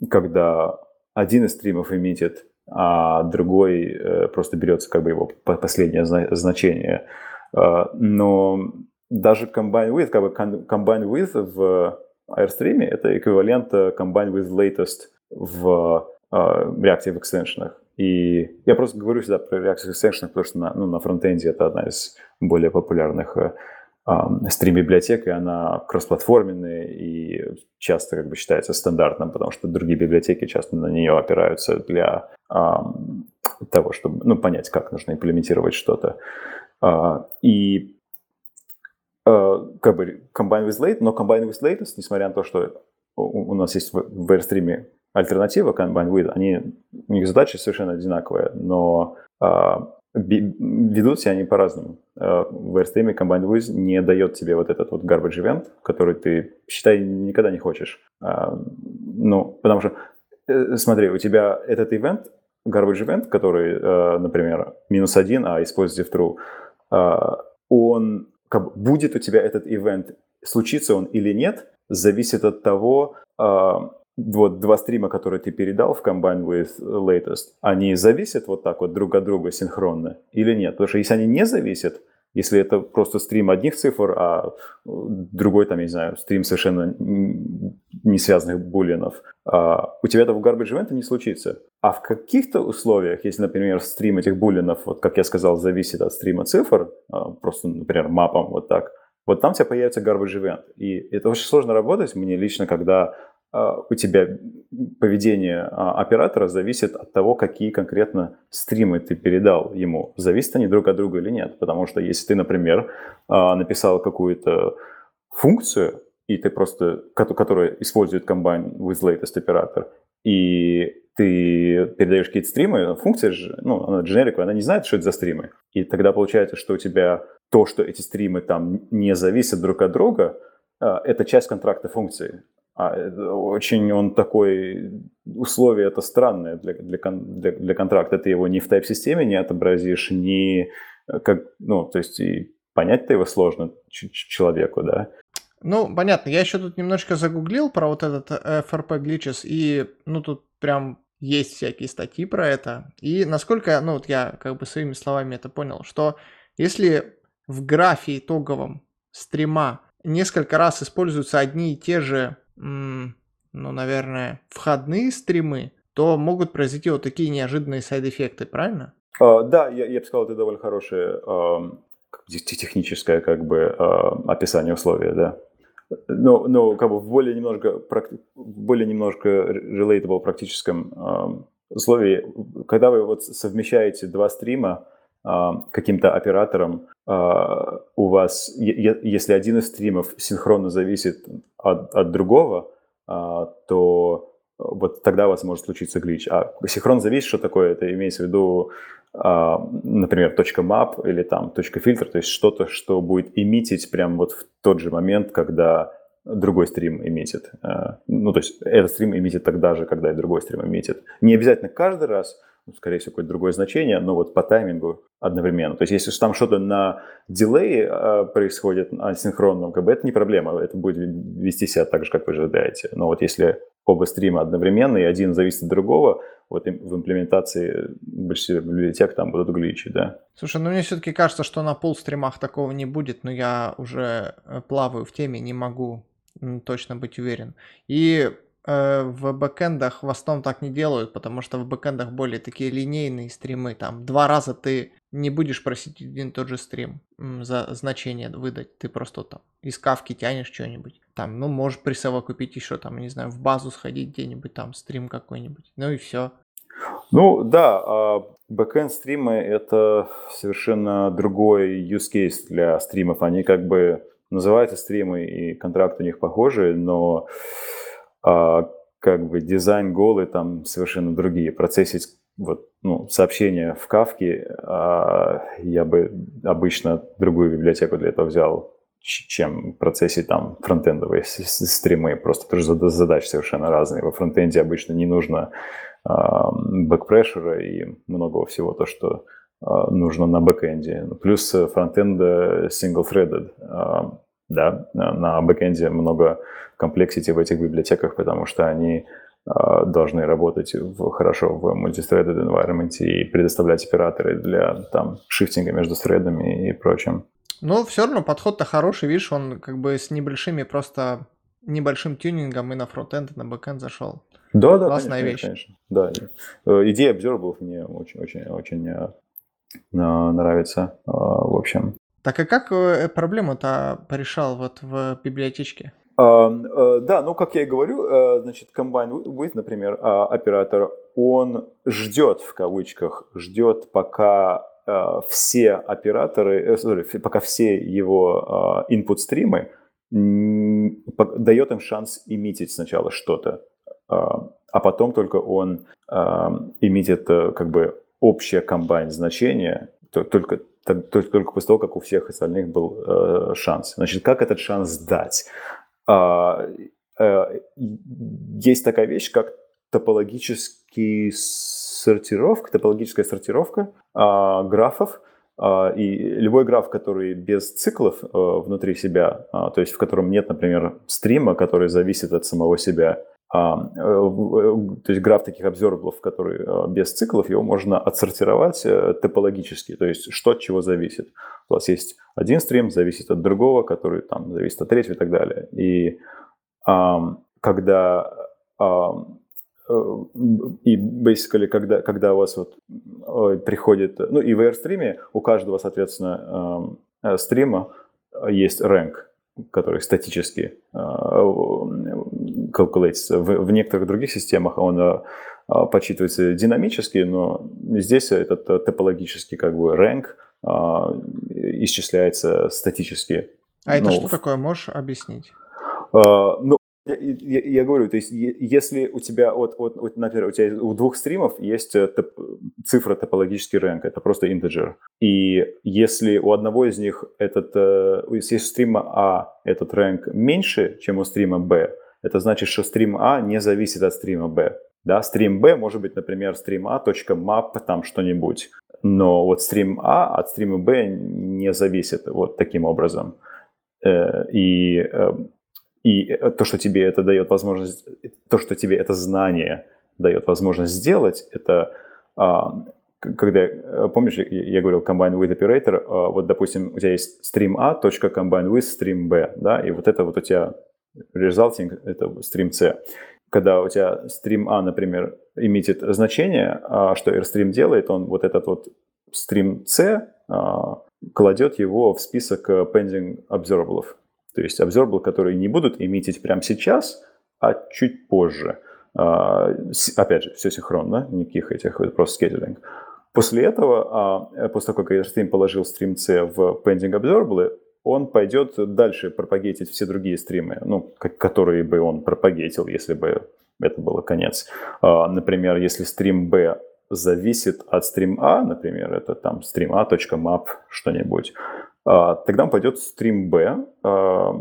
когда один из стримов эмитит, а другой э, просто берется как бы его по- последнее зна- значение. А, Но даже combine with, как бы combine with в AirStream это эквивалент э, combine with latest в э, Reactive экстеншенах. И я просто говорю всегда про Reactive экстеншенах, потому что на, ну, на фронтенде это одна из более популярных э, стрим-библиотек, и она кроссплатформенная и часто как бы считается стандартным, потому что другие библиотеки часто на нее опираются для ам, того, чтобы ну, понять, как нужно имплементировать что-то. А, и а, как бы combine with late, но combine with latest, несмотря на то, что у, нас есть в, AirStream альтернатива combine with, они, у них задача совершенно одинаковая, но а, ведут себя они по-разному. В AirStream combine with не дает тебе вот этот вот garbage event, который ты, считай, никогда не хочешь. Ну, потому что, э, смотри, у тебя этот event, garbage event, который, э, например, минус один, а используйте в true, он как будет у тебя этот ивент, случится он или нет, зависит от того, а, вот два стрима, которые ты передал в Combine with Latest, они зависят вот так вот друг от друга синхронно или нет? Потому что если они не зависят, если это просто стрим одних цифр, а другой, там, я не знаю, стрим совершенно не связанных буллинов, а, у тебя этого garbage event не случится. А в каких-то условиях, если, например, стрим этих буллинов, вот как я сказал, зависит от стрима цифр, а, просто, например, мапом вот так, вот там у тебя появится garbage event. И это очень сложно работать мне лично, когда у тебя поведение а, оператора зависит от того, какие конкретно стримы ты передал ему. Зависят они друг от друга или нет. Потому что если ты, например, а, написал какую-то функцию, и ты просто, ко- которая использует combine with latest оператор, и ты передаешь какие-то стримы, функция же, ну, она generic, она не знает, что это за стримы. И тогда получается, что у тебя то, что эти стримы там не зависят друг от друга, а, это часть контракта функции. А это очень он такой, условие это странное для, для, для, для контракта. Ты его ни в тайп-системе не отобразишь, ни э, как, ну, то есть и понять-то его сложно человеку, да. Ну, понятно. Я еще тут немножко загуглил про вот этот э, FRP glitches, и, ну, тут прям есть всякие статьи про это. И насколько, ну, вот я как бы своими словами это понял, что если в графе итоговом стрима несколько раз используются одни и те же, ну, наверное, входные стримы, то могут произойти вот такие неожиданные сайд-эффекты, правильно? А, да, я, я бы сказал, это довольно хорошее те- техническое как бы а, описание условия, да. Но, но как бы в более немножко, более немножко relatable практическом условии, когда вы вот совмещаете два стрима каким-то оператором, а, у вас, если один из стримов синхронно зависит от, от другого, а, то вот тогда у вас может случиться глич. А синхрон зависит, что такое? Это имеется в виду, а, например, точка map или там точка фильтр, то есть что-то, что будет эмитить прямо вот в тот же момент, когда другой стрим эмитит. А, Ну, то есть этот стрим эмитит тогда же, когда и другой стрим эмитит. Не обязательно каждый раз, скорее всего, какое-то другое значение, но вот по таймингу одновременно. То есть если там что-то на дилее а, происходит асинхронном, как бы это не проблема, это будет вести себя так же, как вы ожидаете. Но вот если оба стрима одновременно, и один зависит от другого, вот в имплементации большинства библиотек там будут гличи, да. Слушай, ну мне все-таки кажется, что на полстримах такого не будет, но я уже э, плаваю в теме, не могу точно быть уверен. И в бэкэндах в основном так не делают, потому что в бэкэндах более такие линейные стримы. Там два раза ты не будешь просить один и тот же стрим за значение выдать. Ты просто там из кавки тянешь что-нибудь. Там, ну, можешь присовокупить еще там, не знаю, в базу сходить где-нибудь, там стрим какой-нибудь. Ну и все. Ну да, а бэкэнд стримы это совершенно другой use case для стримов. Они как бы называются стримы, и контракты у них похожи, но как бы дизайн голы там совершенно другие. Процессить вот, ну, сообщения в кавке, а, я бы обычно другую библиотеку для этого взял, чем в процессе там фронтендовые стримы, просто что задачи совершенно разные. Во фронтенде обычно не нужно бэкпрессора и много всего то, что а, нужно на бэкэнде. Плюс фронтенд single-threaded. А, да, на бэкенде много complexity в этих библиотеках, потому что они а, должны работать в, хорошо в multithreaded environment и предоставлять операторы для там шифтинга между thread ами и прочим. Но все равно подход-то хороший, видишь, он как бы с небольшими просто небольшим тюнингом и на фронтенд, и на бэкенд зашел. Да, да, Классная конечно, вещь. конечно. Да. Э, идея observable мне очень-очень-очень э, нравится, э, в общем. Так и как э, проблему-то порешал вот в библиотечке? А, Да, ну, как я и говорю, э, значит, combine with, например, а, оператор, он ждет, в кавычках, ждет, пока э, все операторы, sorry, пока все его а, input стримы дает им шанс имитить сначала что-то, а, а потом только он имитит как бы общее комбайн значение, только, только, только после того, как у всех остальных был э, шанс. Значит, как этот шанс дать? А, э, есть такая вещь, как топологический сортировка, топологическая сортировка а, графов, а, и любой граф, который без циклов э, внутри себя, то есть в котором нет, например, стрима, который зависит от самого себя, э, то есть граф таких обзорблов, который без циклов, его можно отсортировать топологически, то есть что от чего зависит. У вас есть один стрим, зависит от другого, который там зависит от третьего и так далее. И когда и basically, когда, когда у вас вот приходит, ну и в AirStream у каждого, соответственно, стрима есть rank, который статически calculates. В, в некоторых других системах он подсчитывается динамически, но здесь этот топологический как бы rank исчисляется статически. А это ну, что такое, можешь объяснить? Ну, я, я, я говорю, то есть если у тебя, вот, вот, вот, например, у тебя у двух стримов есть э, топ, цифра топологический рэнк, это просто интеджер. И если у одного из них этот, э, если у стрима А этот рэнк меньше, чем у стрима Б, это значит, что стрим А не зависит от стрима Б. Да, стрим B может быть, например, стрим А, точка map, там что-нибудь но вот стрим А от стрима Б не зависит вот таким образом. Э, и, э, и то, что тебе это дает возможность, то, что тебе это знание дает возможность сделать, это а, когда, э, помнишь, я говорил combine with operator, вот, допустим, у тебя есть stream A, точка combine with stream B, да, и вот это вот у тебя resulting, это stream C когда у тебя стрим А, например, имитит значение, а что AirStream делает, он вот этот вот стрим C а, кладет его в список э, pending observable. То есть observable, которые не будут имитить прямо сейчас, а чуть позже. А, опять же, все синхронно, никаких этих, просто скедулинг. После этого, а, после того, как AirStream положил стрим C в pending observable, он пойдет дальше пропагетить все другие стримы, ну, которые бы он пропагетил, если бы это было конец. А, например, если стрим B зависит от стрим А, например, это там стрим А.map что-нибудь, а, тогда он пойдет в стрим Б, а,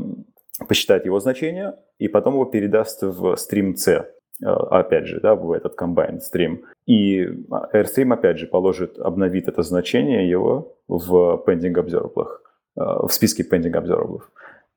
посчитает его значение, и потом его передаст в стрим С, опять же, да, в этот combined стрим. И AirStream, опять же, положит, обновит это значение его в pending observable. Э, в списке pending observable.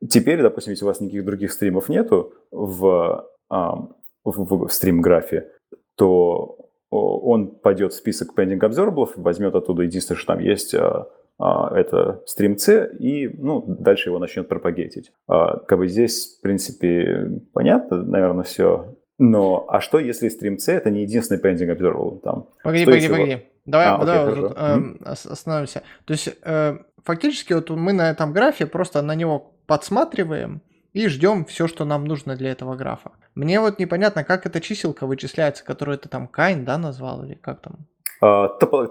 Теперь, допустим, если у вас никаких других стримов нету в, в, в стрим-графе, то он пойдет в список pending observable, возьмет оттуда единственное, что там есть, а, а, это стрим C, и ну, дальше его начнет пропагетить. А, как бы здесь, в принципе, понятно, наверное, все. Но а что, если стрим C это не единственный pending observable? Там? Погоди, что, погоди, погоди. Давай, а, давай окей, вот, э, остановимся. То есть э, фактически вот мы на этом графе просто на него подсматриваем и ждем все, что нам нужно для этого графа. Мне вот непонятно, как эта чиселка вычисляется, которую ты там Кайн, да, назвал или как там? А, топо-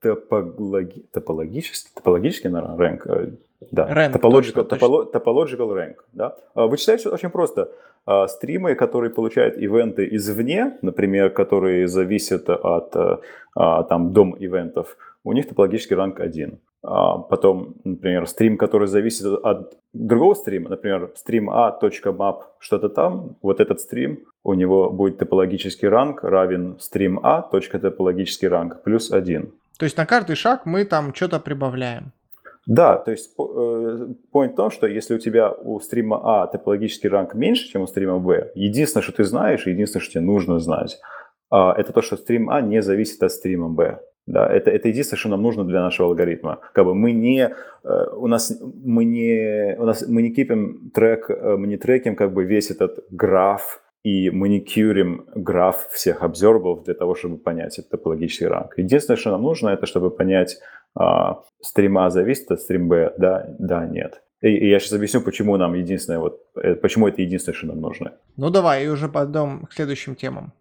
топологи... топологический, топологический, наверное, э, да, Rank, topological, точно, topolo- topological rank, да. Вычисляется очень просто. А, Стримы, которые получают ивенты извне, например, которые зависят от э, а, там дом ивентов, у них топологический ранг 1. А Потом, например, стрим, который зависит от другого стрима, например, стрим a.map, что-то там, вот этот стрим, у него будет топологический ранг равен стрим a, топологический ранг, плюс 1. То есть на каждый шаг мы там что-то прибавляем. Да, то есть э, point в том, что если у тебя у стрима А топологический ранг меньше, чем у стрима Б, единственное, что ты знаешь, единственное, что тебе нужно знать, а, это то, что стрим А не зависит от стрима Б. Да, это, это единственное, что нам нужно для нашего алгоритма. Как бы мы не, э, у нас, мы не, у нас, мы не кипим трек, э, мы не треким как бы весь этот граф, и мы не кьюрим граф всех обзорбов для того, чтобы понять этот топологический ранг. Единственное, что нам нужно, это чтобы понять, а, стрим А зависит от стрим Б, да, да, нет. И, и я сейчас объясню, почему нам единственное, вот, э, почему это единственное, что нам нужно. Ну давай, и уже пойдем к следующим темам.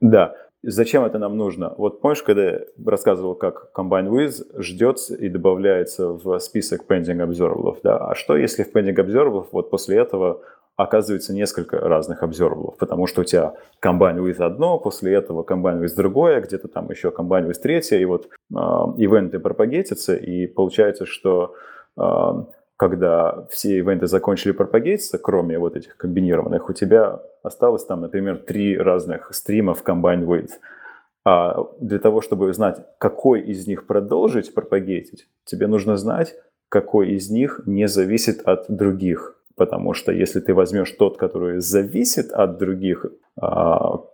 Да. Зачем это нам нужно? Вот помнишь, когда я рассказывал, как Combine With ждется и добавляется в список pending observables, да? А что, если в pending observables вот после этого оказывается несколько разных обзорвалов, потому что у тебя Combine With одно, после этого Combine With другое, где-то там еще Combine With третье, и вот э, ивенты пропагетятся, и получается, что э, когда все ивенты закончили пропагейтиться, кроме вот этих комбинированных, у тебя осталось там, например, три разных стримов combined with. А для того, чтобы знать, какой из них продолжить пропагейтить, тебе нужно знать, какой из них не зависит от других. Потому что если ты возьмешь тот, который зависит от других а,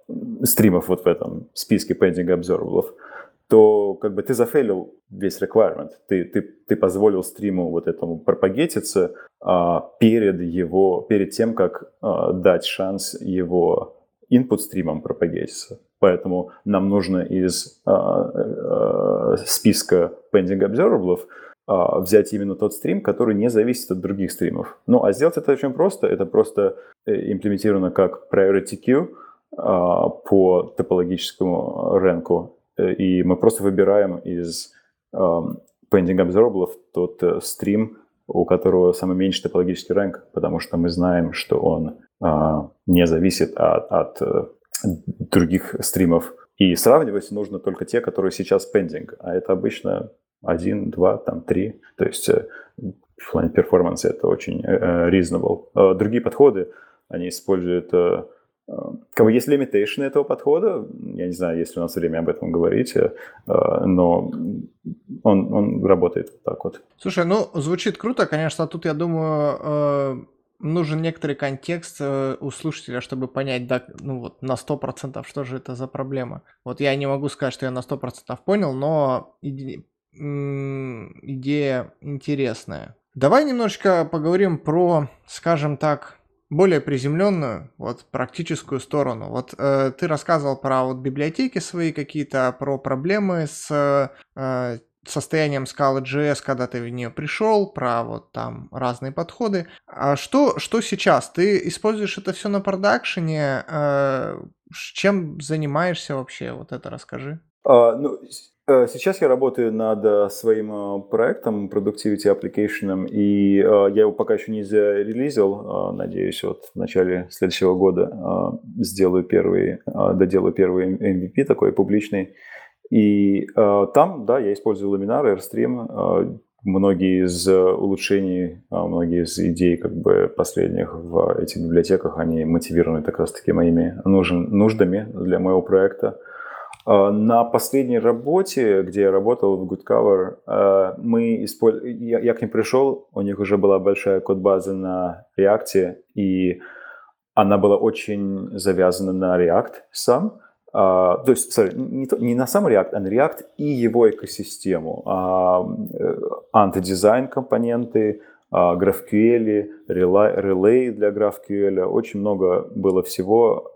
стримов вот в этом списке pending observables, то как бы ты зафейлил весь requirement. Ты, ты, ты позволил стриму вот этому пропагетиться а, перед его, перед тем, как а, дать шанс его input стримам пропагетиться. Поэтому нам нужно из а, а, списка pending observables а, взять именно тот стрим, который не зависит от других стримов. Ну, а сделать это очень просто. Это просто э, имплементировано как priority queue а, по топологическому рэнку Э, и мы просто выбираем из pending observables тот uh, стрим, у которого самый меньший топологический ранг, потому что мы знаем, что он uh, не зависит от, от uh, других стримов. И сравнивать нужно только те, которые сейчас pending, а это обычно один, два, там три. То есть в плане перформанса это очень reasonable. Другие подходы, они используют как бы есть лимитейшн этого подхода, я не знаю, есть ли у нас время об этом говорить, э, но он, он работает так вот. Слушай, ну, звучит круто, конечно, тут, я думаю, э, нужен некоторый контекст э, у слушателя, чтобы понять, да, ну вот на 100%, что же это за проблема. Вот я не могу сказать, что я на 100% понял, но иде... идея интересная. Давай немножечко поговорим про, скажем так, более приземленную, вот практическую сторону. Вот э, ты рассказывал про вот библиотеки свои какие-то, про проблемы с э, состоянием скалы JS, когда ты в нее пришел, про вот там разные подходы. А что, что сейчас? Ты используешь это все на продакшене? Э, чем занимаешься вообще? Вот это расскажи. А, ну, сейчас я работаю над э, своим э, проектом Productivity Application, и я его пока еще не зарелизил. Надеюсь, вот в начале следующего года сделаю первый, доделаю первый MVP такой публичный. И там, да, я использую Laminar, Airstream, многие из улучшений, многие из идей как бы последних в этих библиотеках, они мотивированы как раз-таки моими нуждами для моего проекта. А, на последней работе, где я работал в Goodcover, а, мы использ... я, я к ним пришел, у них уже была большая код-база на React, и она была очень завязана на React сам. Uh, то есть, sorry, не, не на сам React, а на React и его экосистему. Uh, антидизайн компоненты, uh, GraphQL, Relay для GraphQL. Очень много было всего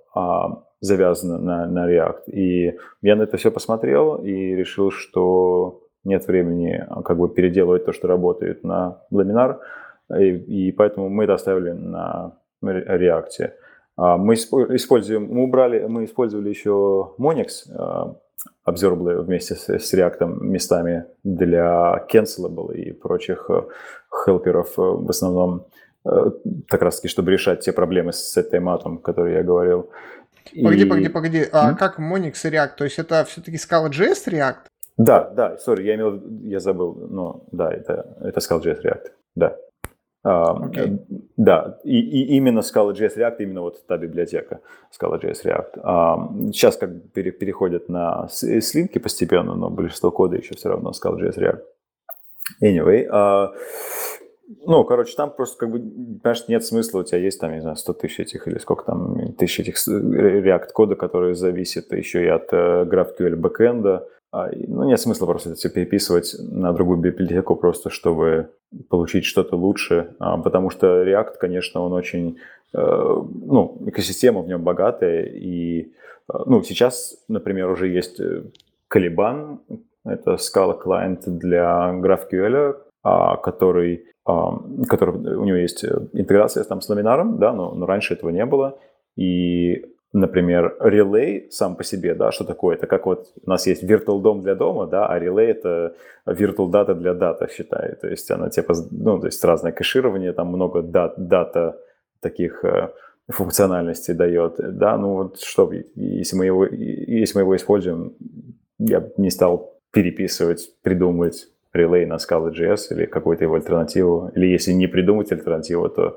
завязано на, на React. И я на это все посмотрел и решил, что нет времени а, как бы переделывать то, что работает на Laminar, и, и поэтому мы это оставили на React. А, мы используем, мы убрали, мы использовали еще Monix, а, observable вместе с, с React местами для cancelable и прочих хелперов в основном как раз таки, чтобы решать те проблемы с этой матом, которые я говорил. Погоди, и... погоди, погоди. А mm? как Monix и React? То есть это все-таки Scala.js React? Да, да, сори, я имел, я забыл, но да, это, это Scala.js React, да. Okay. Uh, да, и, и именно Scala.js React, именно вот та библиотека Scala.js React. Uh, сейчас как пере, переходят на слинки постепенно, но большинство кода еще все равно Scala.js React. Anyway, uh, ну, короче, там просто как бы, понимаешь, нет смысла, у тебя есть там, не знаю, 100 тысяч этих или сколько там, тысяч этих React кода, которые зависят еще и от uh, GraphQL бэкэнда, а, ну, нет смысла просто это все переписывать на другую библиотеку просто, чтобы получить что-то лучше, а, потому что React, конечно, он очень, э, ну, экосистема в нем богатая, и, э, ну, сейчас, например, уже есть э, Caliban, это Scala client для GraphQL, а, который, который у него есть интеграция там с ламинаром, да, но, но раньше этого не было, и например, релей сам по себе, да, что такое? Это как вот у нас есть virtual дом для дома, да, а релей это virtual data для дата, считай. То есть она типа, ну, то есть разное кэширование, там много дат, дата таких э, функциональностей дает, да, ну вот что, если мы его, если мы его используем, я не стал переписывать, придумывать релей на Scala.js или какую-то его альтернативу, или если не придумать альтернативу, то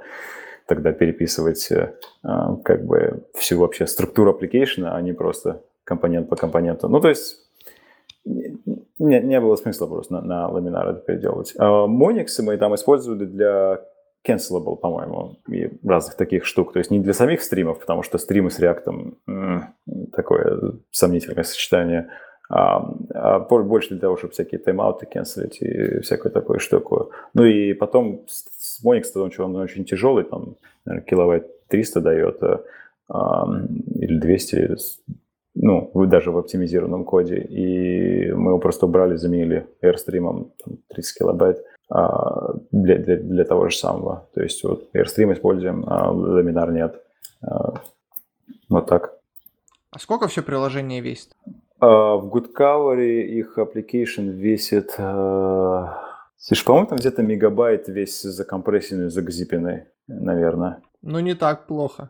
тогда переписывать э, а, как бы всю вообще структуру application, а не просто компонент по компоненту. Ну, то есть не, не было смысла просто на, на ламинар это переделывать. А Monix мы там использовали для cancelable, по-моему, и разных таких штук. То есть не для самих стримов, потому что стримы с реактом такое сомнительное сочетание, больше для того, чтобы всякие тайм-ауты канцелить и всякую такую штуку. Ну и потом с Monix, что он очень тяжелый, там, наверное, киловатт 300 дает, а, или 200, ну, даже в оптимизированном коде. И мы его просто убрали, заменили Airstream 30 килобайт а, для, для, для того же самого. То есть вот Airstream используем, а Laminar нет. А, вот так. А сколько все приложение весит? А, в GoodCover их application весит... А, слушай, по-моему, там где-то мегабайт весь закомпрессенный, загзипенный, наверное. Ну, не так плохо.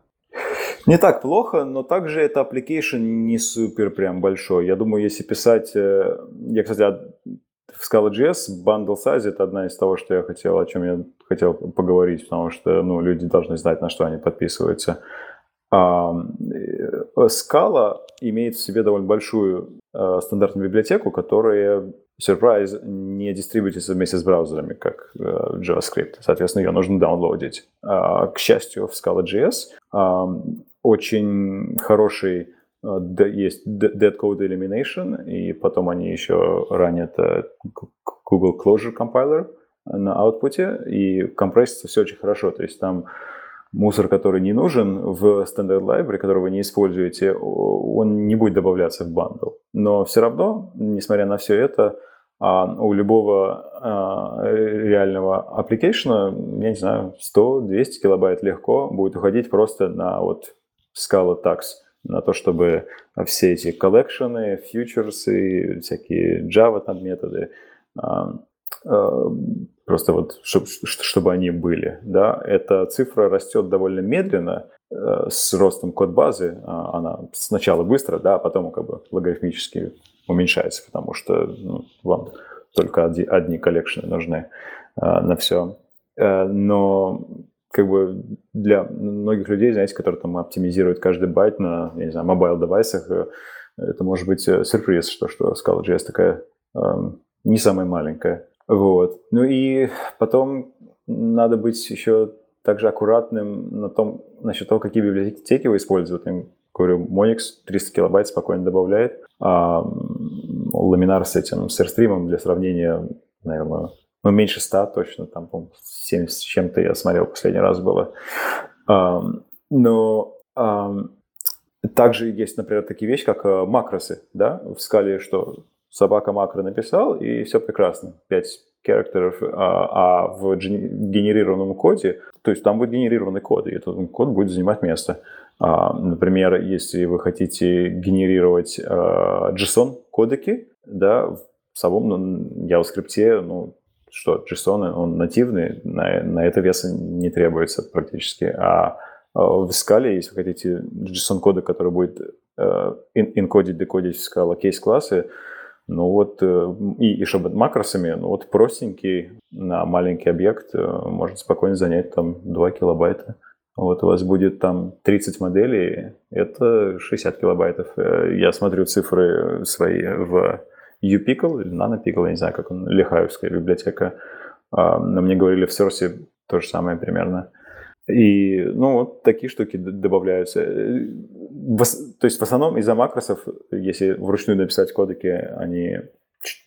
Не так плохо, но также это application не супер прям большой. Я думаю, если писать... Э, я, кстати, в Scala.js bundle size это одна из того, что я хотел, о чем я хотел поговорить, потому что ну, люди должны знать, на что они подписываются. А, э, имеет в себе довольно большую э, стандартную библиотеку, которая, surprise, не дистрибьютится вместе с браузерами, как э, JavaScript. Соответственно, ее нужно даунлоадить. А, к счастью, в Scala.js очень хороший есть dead code elimination, и потом они еще ранят Google Closure Compiler на аутпуте, и компрессится все очень хорошо. То есть там мусор, который не нужен в Standard Library, который вы не используете, он не будет добавляться в бандл. Но все равно, несмотря на все это, а, у любого а, реального application, я не знаю, 100-200 килобайт легко будет уходить просто на вот Scala Tax, на то, чтобы все эти collection ы, Future ы, всякие Java там методы а, просто вот, чтобы, чтобы они были, да, эта цифра растет довольно медленно, э, с ростом код базы, а, она сначала быстро, да, а потом как бы логарифмически уменьшается, потому что ну, вам только одни, одни collection ы нужны э, на все. Э, но как бы для многих людей, знаете, которые там оптимизируют каждый байт на, я не знаю, mobile device ах, э, это может быть э, сюрприз, что, что Scala.js такая э, не самая маленькая. Вот. Ну и потом надо быть еще также аккуратным на том, насчет того, какие библиотеки вы используете. Говорю, Monix 300 килобайт спокойно добавляет. А Laminar с этим, с Airstream для сравнения, наверное, ну, меньше 100 точно, там, по 70 с чем-то я смотрел последний раз было. Но также есть, например, такие вещи, как э, макросы, да, в скале, что собака макро написал, и все прекрасно. 5, характеров, а, а в генерированном коде, то есть там будет генерированный код, и этот код будет занимать место. А, например, если вы хотите генерировать JSON-кодеки, да, в самом ну, JavaScript, ну, что JSON, он нативный, на, на это веса не требуется практически. А в скале, если вы хотите JSON-коды, который будет э, инкодить, декодить в скала кейс-классы, ну вот, э, и, и чтобы макросами, ну вот простенький на маленький объект э, может спокойно занять там 2 килобайта. Вот у вас будет там 30 моделей, это 60 килобайтов. Э, я смотрю цифры свои в UPickle или NanoPickle, я не знаю, как он, Лихаевская библиотека. А, но мне говорили в Source то же самое примерно. И, ну, вот такие штуки добавляются. В, то есть в основном из-за макросов, если вручную написать кодеки, они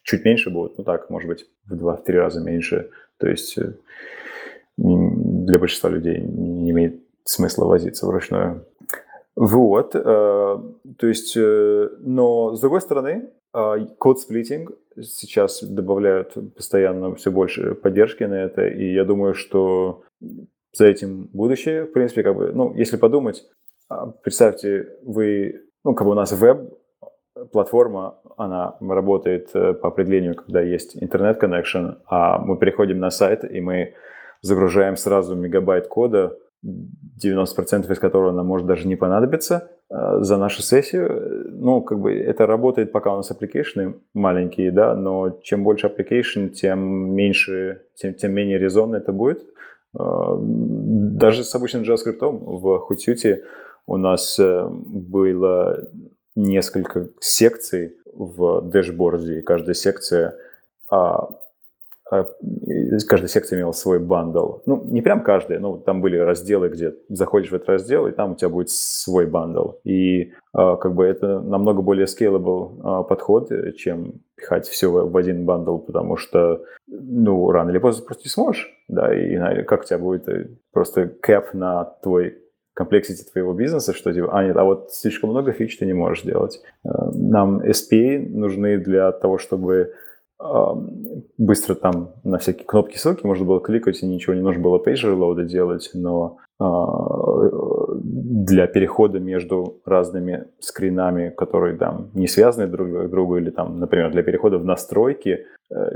чуть меньше будут, ну так, может быть, в два-три раза меньше. То есть э, для большинства людей не имеет смысла возиться вручную. Вот, э, то есть, э, но с другой стороны, code splitting сейчас добавляют постоянно все больше поддержки на это, и я думаю, что за этим будущее. В принципе, как бы, ну, если подумать, а, представьте, вы, ну, как бы у нас веб-платформа, она работает э, по определению, когда есть интернет-connection, а мы переходим на сайт, и мы загружаем сразу мегабайт кода, 90% из которого нам может даже не понадобиться э, за нашу сессию. Ну, как бы это работает, пока у нас application маленькие, да, но чем больше application, тем меньше, тем, тем менее резонно это будет. А, даже с обычным JavaScript в Hootsuite у нас э, было несколько секций в dashboard е, и каждая секция а, а, каждая секция имела свой bundle. Ну, не прям каждая, но там были разделы, где заходишь в этот раздел, и там у тебя будет свой bundle. И а, как бы это намного более scalable подход, чем пихать все в один bundle, потому что, ну, рано или поздно просто не сможешь, да, и как у тебя будет э, просто cap на твой complexity твоего бизнеса, что типа, а нет, а вот слишком много фич ты не можешь делать. Нам SPA нужны для того, чтобы быстро там на всякие кнопки ссылки можно было кликать, и ничего не нужно было page reload а делать, но а, для перехода между разными screen ами, которые там не связаны друг к другу, или там, например, для перехода в настройки, э,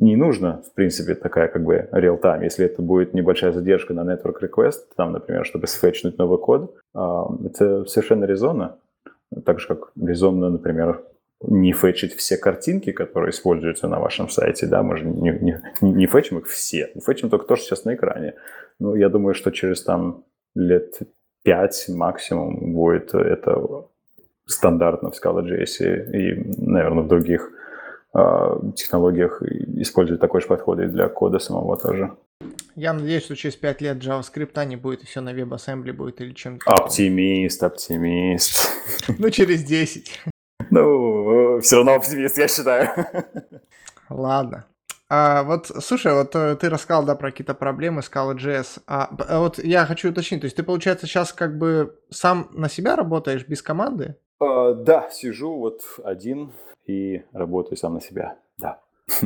не нужно, в принципе, такая как бы real-time. Если это будет небольшая задержка на network request, там, например, чтобы сфетчнуть новый код, это совершенно резонно. Так же, как резонно, например, не фетчить все картинки, которые используются на вашем сайте, да, мы же не, не, не фетчим их все, мы фетчим только то, что сейчас на экране. Ну, я думаю, что через там лет 5 максимум будет это стандартно в Scala.js и, наверное, в других э, технологиях использовать такой же подход и для кода самого тоже. Я надеюсь, что через 5 лет JavaScript не будет, и все на WebAssembly будет или чем-то. Оптимист, оптимист. Ну, через 10. Ну, все равно оптимист, я считаю. Ладно. А, вот, слушай, вот э, ты рассказал, да, про какие-то проблемы с Scala.js. А, а вот я хочу уточнить, то есть ты, получается, сейчас как бы сам на себя работаешь без команды? А, да, сижу вот один и работаю сам на себя, да.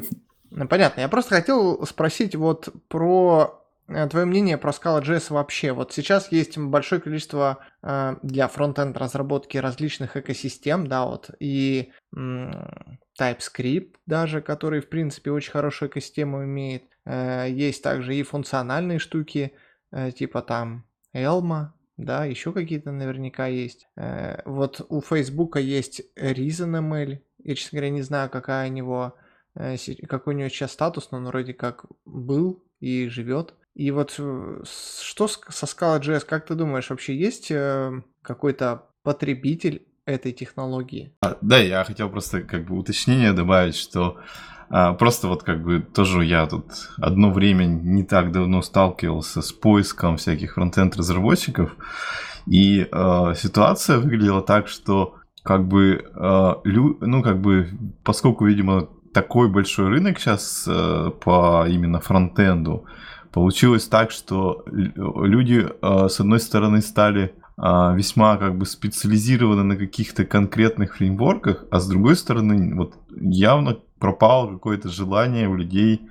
Ну, понятно. Я просто хотел спросить вот про Э, твое мнение про Scala.js вообще? Вот сейчас есть большое количество э, для фронтенд разработки различных экосистем, да, вот, и м, TypeScript даже, который, в принципе, очень хорошую экосистему имеет. Э, есть также и функциональные штуки, э, типа там Elma, да, еще какие-то наверняка есть. Э, вот у Facebook есть ReasonML, я, честно говоря, не знаю, какая у него, какой у него сейчас статус, но он вроде как был и живет. И вот что со Scala.js, как ты думаешь, вообще есть какой-то потребитель этой технологии? А, да, я хотел просто как бы уточнение добавить, что а, просто вот как бы тоже я тут одно время не так давно сталкивался с поиском всяких фронтенд разработчиков, и э, ситуация выглядела так, что как бы, э, лю, ну как бы, поскольку, видимо, такой большой рынок сейчас э, по именно фронтенду, Получилось так, что люди, а, с одной стороны, стали а, весьма как бы специализированы на каких-то конкретных фреймворках, а с другой стороны, вот явно пропало какое-то желание у людей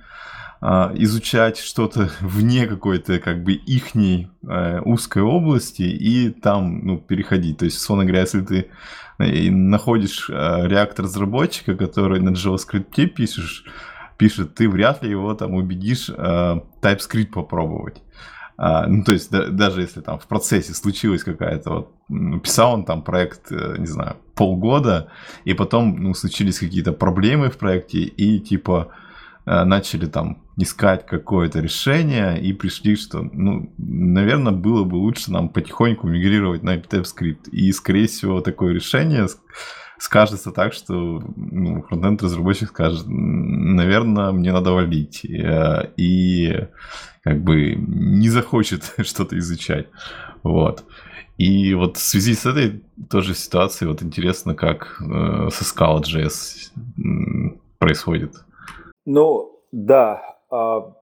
а, изучать что-то вне какой-то как бы ихней э, узкой области и там ну, переходить. То есть, условно говоря, если ты э, находишь э, реактор разработчика, который на JavaScript пишешь, пишет, ты вряд ли его там убедишь TypeScript попробовать. А, ну, то есть, да, даже если там в процессе случилась какая-то вот, писал он там проект, не знаю, полгода, и потом, ну, случились какие-то проблемы в проекте, и типа начали там искать какое-то решение и пришли, что, ну, наверное, было бы лучше нам потихоньку мигрировать на TypeScript. И, скорее всего, такое решение скажется так, что ну, фронтенд разработчик скажет, наверное, мне надо валить. Э, и как бы не захочет что-то изучать. Вот. И вот в связи с этой тоже ситуацией вот интересно, как э, со Scala.js происходит. Ну, да, а,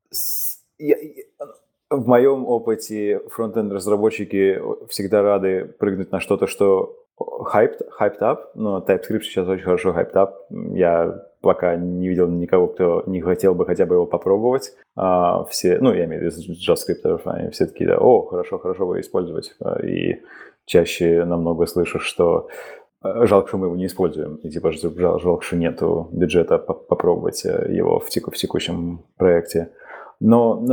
в моем опыте фронтенд-разработчики всегда рады прыгнуть на что-то, что hyped, hyped up, но TypeScript сейчас очень хорошо hyped up. Я пока не видел никого, кто не хотел бы хотя бы его попробовать. А, все, ну, я имею в виду JavaScript, они все такие, да, о, хорошо, хорошо его использовать. А, и чаще намного слышу, что Э, жалко, что мы его не используем. И типа жал, жалко, что нету бюджета попробовать э, его в, теку, в текущем проекте. Но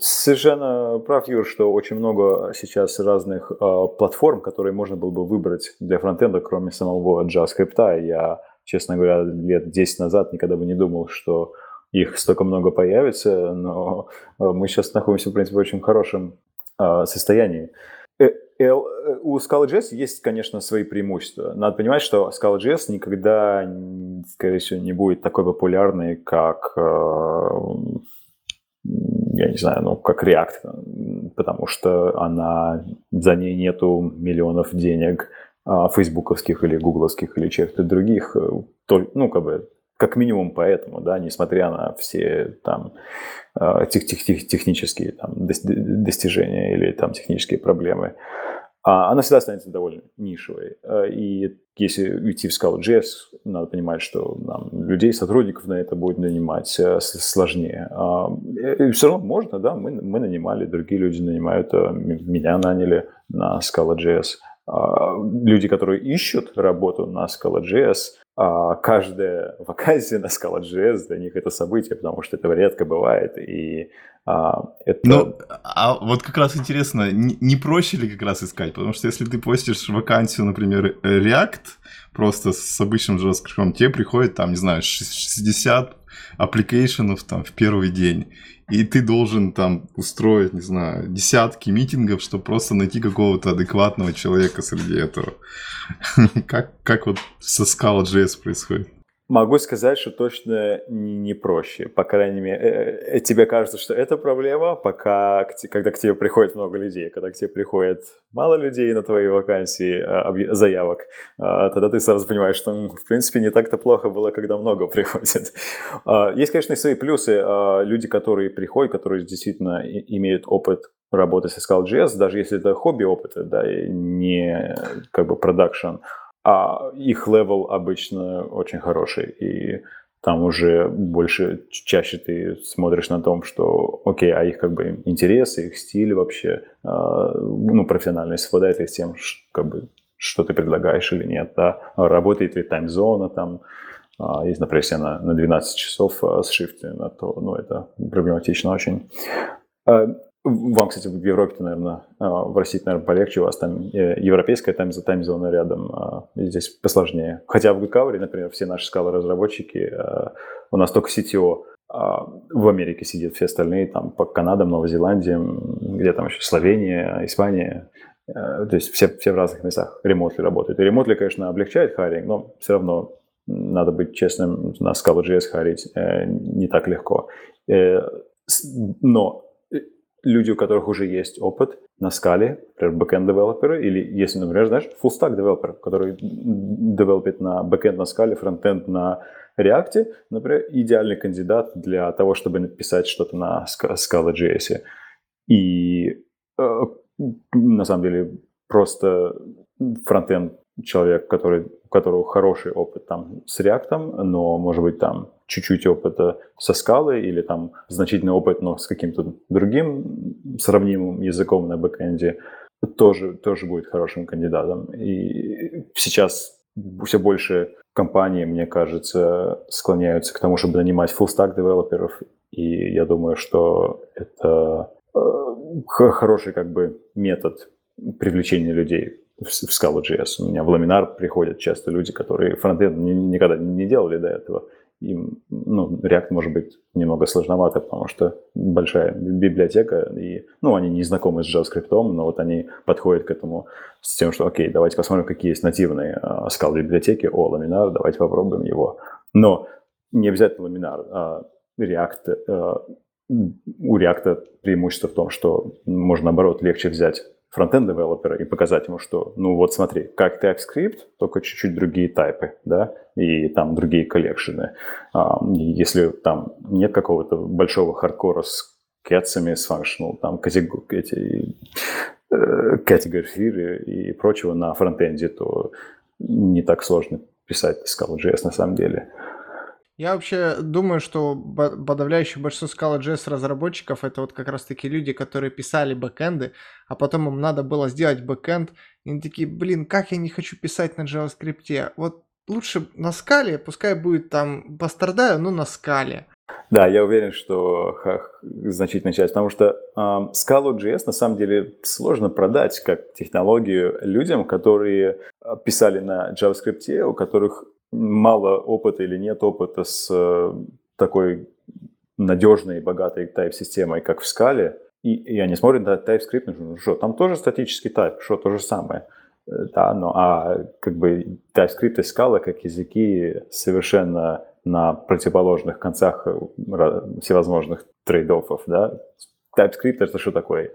совершенно прав, Юр, что очень много сейчас разных э, платформ, которые можно было бы выбрать для фронтенда, кроме самого JavaScript. Я, честно говоря, лет 10 назад никогда бы не думал, что их столько много появится, но э, мы сейчас находимся, в принципе, в очень хорошем э, состоянии. Э, у Scala.js есть, конечно, свои преимущества. Надо понимать, что Scala.js никогда, скорее всего, не будет такой популярной, как, я не знаю, ну, как React, потому что она, за ней нету миллионов денег а, фейсбуковских или гугловских или чьих-то других, э, ну, как бы, как минимум поэтому, да, несмотря на все там тех, тех, тех, технические там, достижения или там технические проблемы. А она всегда останется довольно нишевой. Э, и если уйти в Scala.js, надо понимать, что нам, людей, сотрудников на это будет нанимать э, сложнее. А, и все равно можно, да, мы, мы нанимали, другие люди нанимают, э, меня наняли на Scala.js. А, люди, которые ищут работу на Scala.js, каждая вакансия на Scala.js для них это событие, потому что это редко бывает, и а, это... Ну, а вот как раз интересно, не, не проще ли как раз искать? Потому что если ты постишь вакансию, например, React, просто с обычным JavaScript, тебе приходит там, не знаю, 60 application ов там в первый день и ты должен там устроить, не знаю, десятки митингов, чтобы просто найти какого-то адекватного человека среди этого. Как, как вот со Scala.js происходит? Могу сказать, что точно не, проще. По крайней мере, э, э, тебе кажется, что это проблема, пока, когда к тебе приходит много людей. Когда к тебе приходит мало людей на твои вакансии, а, заявок, а, тогда ты сразу понимаешь, что, в принципе, не так-то плохо было, когда много приходит. А, есть, конечно, и свои плюсы. Люди, которые приходят, которые действительно имеют опыт работы с SQL.js, даже если это хобби опыта, да, и не как бы production, а их level обычно очень хороший, и там уже больше, чаще ты смотришь на том, что, окей, а их как бы интересы, их стиль вообще, э, ну, профессионально совпадает ли с тем, как бы, что ты предлагаешь или нет, да, работает ли timezone а там, э, есть например, на, на 12 часов с shift ами, то, ну, это проблематично очень. Вам, кстати, в Европе, наверное, а, в России, наверное, полегче, у вас там европейская тайм таймзона рядом, а, здесь посложнее. Хотя в Гудкауре, например, все наши скалы-разработчики, а, у нас только CTO в Америке сидят, все остальные там по Канадам, Новой Зеландии, где там еще Словения, Испания, то есть все, все в разных местах ремонтли работают. И ремонтли, конечно, облегчает харинг, но все равно надо быть честным, на Scala.js харить э, не так легко. Э, но люди, у которых уже есть опыт на скале, например, backend developer ы, или если, например, знаешь, full stack developer, который develop ит на backend на скале, frontend на React, например, идеальный кандидат для того, чтобы написать что-то на Scala.js. И э, на самом деле просто frontend человек, который которого хороший опыт там с React, но, может быть, там чуть-чуть опыта со скалой или там значительный опыт, но с каким-то другим сравнимым языком на backend е, тоже, тоже будет хорошим кандидатом. И сейчас все больше компаний, мне кажется, склоняются к тому, чтобы нанимать full-stack девелоперов, и я думаю, что это э, хороший как бы метод привлечения людей в, Scala.js. У меня в Laminar приходят часто люди, которые фронтенд никогда не делали до этого, им, ну, React может быть немного сложновато, потому что большая библиотека, и, ну, они не знакомы с JavaScript, но вот они подходят к этому с тем, что, окей, давайте посмотрим, какие есть нативные uh, скал библиотеки, о, Laminar, давайте попробуем его. Но не обязательно Laminar, а React, uh, у React преимущество в том, что можно, наоборот, легче взять фронтенд девелопера и показать ему, что, ну вот смотри, как TypeScript, только чуть-чуть другие тайпы, да, и там другие коллекшены. Если там нет какого-то большого хардкора с кетсами, с functional, там, эти, э, category и прочего на фронтенде, то не так сложно писать Scala.js на самом деле. Я вообще думаю, что подавляющее большинство Scala.js разработчиков это вот как раз таки люди, которые писали бэкэнды, а потом им надо было сделать бэкэнд, и они такие, блин, как я не хочу писать на JavaScript. Вот лучше на скале, пускай будет там, пострадаю, но на скале. Да, я уверен, что ха, значительная часть, потому что э, Scala.js на самом деле сложно продать как технологию людям, которые писали на JavaScript, у которых мало опыта или нет опыта с э, такой надежной и богатой тайп-системой, как в скале, и, и они смотрят на TypeScript, ну что, там тоже статический тайп, что то же самое. Э, да, но а как бы TypeScript и скала как языки совершенно на противоположных концах э, всевозможных трейдофов, да. TypeScript это что такое?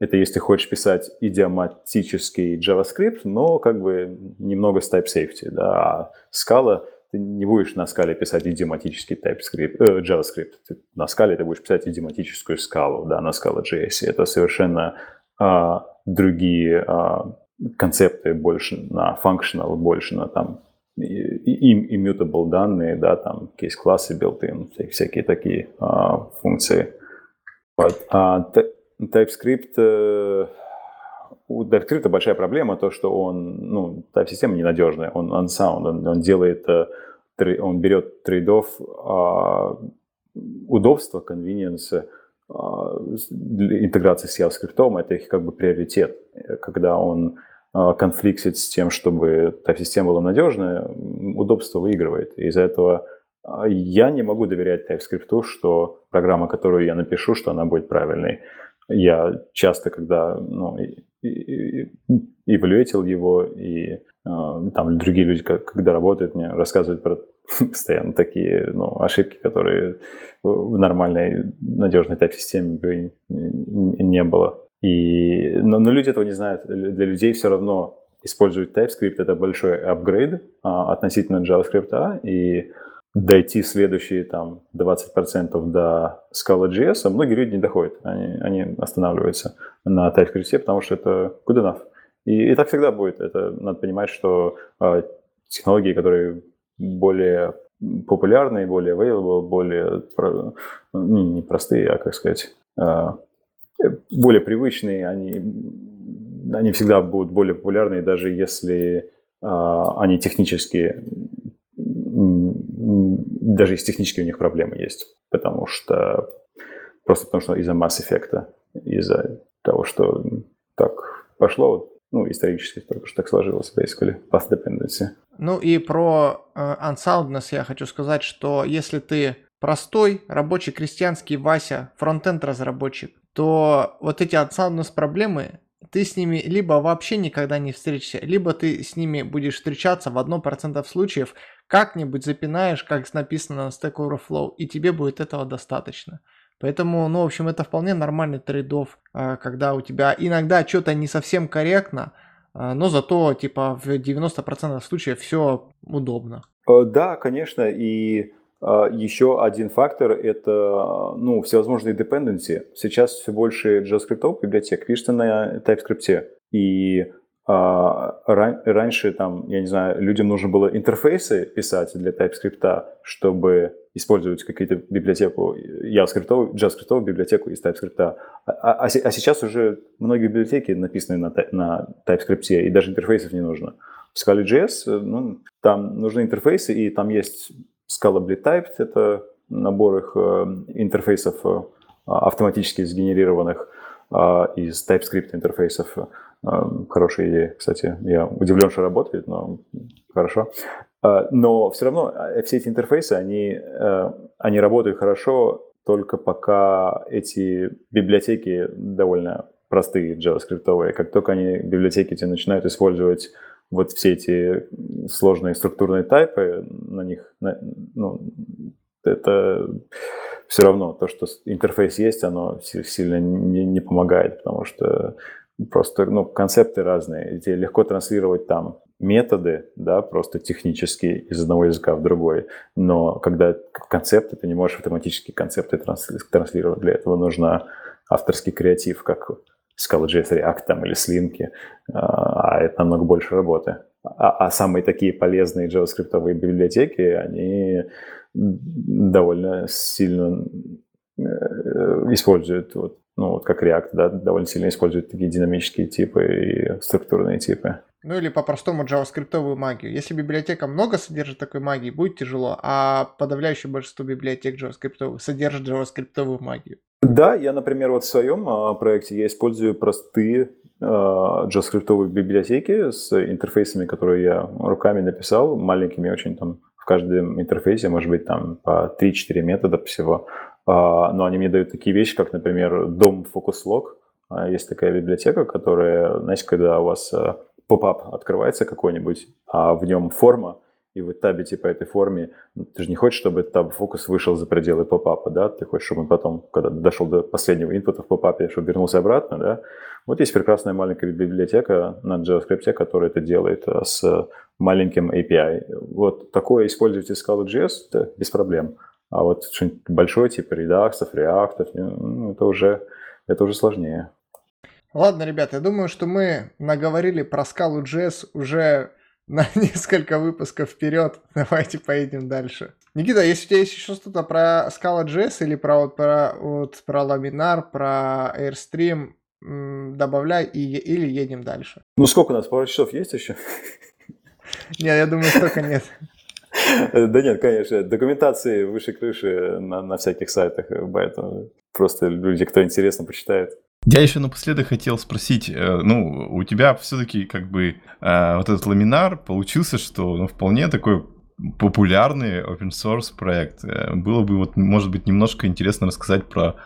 Это если хочешь писать идиоматический JavaScript, но как бы немного с type да. А скала ты не будешь на скале писать идиоматический TypeScript, э, JavaScript. Ты на скале ты будешь писать идиоматическую скалу, да, на скала JS. Это совершенно а, другие а, концепты, больше на functional, больше на там immutable данные, да, там кейс-классы built-in, всякие такие а, функции. Вот. А, TypeScript, э, у TypeScript большая проблема, то, что он, ну, type-система ненадежная, он unsound, он, он делает, э, он берет трейдов а, удобства, convenience, а, интеграции с JavaScript, это их как бы приоритет, когда он а, конфликтит с тем, чтобы type-система была надежная, удобство выигрывает. Из-за этого я не могу доверять TypeScript, что программа, которую я напишу, что она будет правильной я часто, когда ну, эволюетил его, и э, там другие люди, когда работают, мне рассказывают про постоянно такие ну, ошибки, которые в нормальной надежной тайп-системе бы не было. И, но, но люди этого не знают. Для людей все равно использовать TypeScript — это большой апгрейд а, относительно JavaScript, и дойти следующие там 20% до Scala.js, а многие люди не доходят. Они, они останавливаются на TypeScript, потому что это good enough. И, и так всегда будет. Это надо понимать, что э, технологии, которые более популярные, более available, более про, ну, не простые, а как сказать, э, более привычные, они, они всегда будут более популярны, даже если э, они технически даже если технически у них проблемы есть, потому что просто потому что из-за масс-эффекта, из-за того, что так пошло, ну, исторически только что так сложилось, basically, path dependency. Ну и про э, unsoundness я хочу сказать, что если ты простой рабочий крестьянский Вася, фронтенд разработчик, то вот эти unsoundness проблемы ты с ними либо вообще никогда не встретишься, либо ты с ними будешь встречаться в 1% случаев, как-нибудь запинаешь, как написано на Stack Overflow, и тебе будет этого достаточно. Поэтому, ну, в общем, это вполне нормальный трейдов, а, когда у тебя иногда что-то не совсем корректно, а, но зато, типа, в 90% случаев все удобно. Э, да, конечно, и а, еще один фактор – это ну, всевозможные dependency. Сейчас все больше JavaScript библиотек пишется на TypeScript. И раньше там, я не знаю, людям нужно было интерфейсы писать для TypeScript, чтобы использовать какие-то библиотеку JavaScript, JavaScript библиотеку из TypeScript. А, а, а сейчас уже многие библиотеки написаны на, на TypeScript, и даже интерфейсов не нужно. В Scala.js ну, там нужны интерфейсы, и там есть Scalably Typed, это набор их э, интерфейсов э, автоматически сгенерированных из TypeScript интерфейсов. Хорошая идея, кстати. Я удивлен, что работает, но хорошо. Но все равно э, все эти интерфейсы, они, э, они работают хорошо только пока эти библиотеки довольно простые, JavaScript. Как только они, библиотеки эти начинают использовать вот все эти сложные структурные тайпы, на них, ну, это все равно то, что интерфейс есть, оно сильно не, не помогает, потому что просто ну, концепты разные. Тебе легко транслировать там методы, да, просто технические из одного языка в другой. Но когда концепты, ты не можешь автоматически концепты транслировать. Для этого нужно авторский креатив, как Scala.js React там, или Slinky, а, а это намного больше работы. А, а самые такие полезные JavaScript библиотеки, они довольно сильно э, используют вот ну, вот как React, да, довольно сильно использует такие динамические типы и структурные типы. Ну или по-простому JavaScript магию. Если библиотека много содержит такой магии, будет тяжело, а подавляющее большинство библиотек JavaScript содержит JavaScript магию. Да, я, например, вот в своем а, проекте я использую простые а, JavaScript библиотеки с интерфейсами, которые я руками написал, маленькими очень там каждом интерфейсе, может быть, там по 3-4 метода всего. А, но они мне дают такие вещи, как, например, дом Focus Log. А, есть такая библиотека, которая, знаете, когда у вас а, поп-ап открывается какой-нибудь, а в нем форма, и вы табите по этой форме, ну, ты же не хочешь, чтобы таб фокус вышел за пределы попапа, да? Ты хочешь, чтобы он потом, когда дошел до последнего инпута в попапе, чтобы вернулся обратно, да? Вот есть прекрасная маленькая библиотека на JavaScript, которая это делает с маленьким API. Вот такое используйте Scala.js, это без проблем. А вот что-нибудь большое, типа редаксов, реактов, ну, это уже, это уже сложнее. Ладно, ребята, я думаю, что мы наговорили про скалу JS уже на несколько выпусков вперед. Давайте поедем дальше. Никита, если у тебя есть еще что-то про Scala JS или про, вот, про, вот, про ламинар, про Airstream, добавляй и, или едем дальше. Ну сколько у нас? Пару часов есть еще? Нет, я думаю, столько нет. Да нет, конечно, документации выше крыши на, на всяких сайтах, поэтому просто люди, кто интересно, почитает. Я еще напоследок хотел спросить, э, ну, у тебя все-таки как бы э, вот этот ламинар получился, что ну, вполне такой популярный open source проект. Э, было бы вот, может быть, немножко интересно рассказать про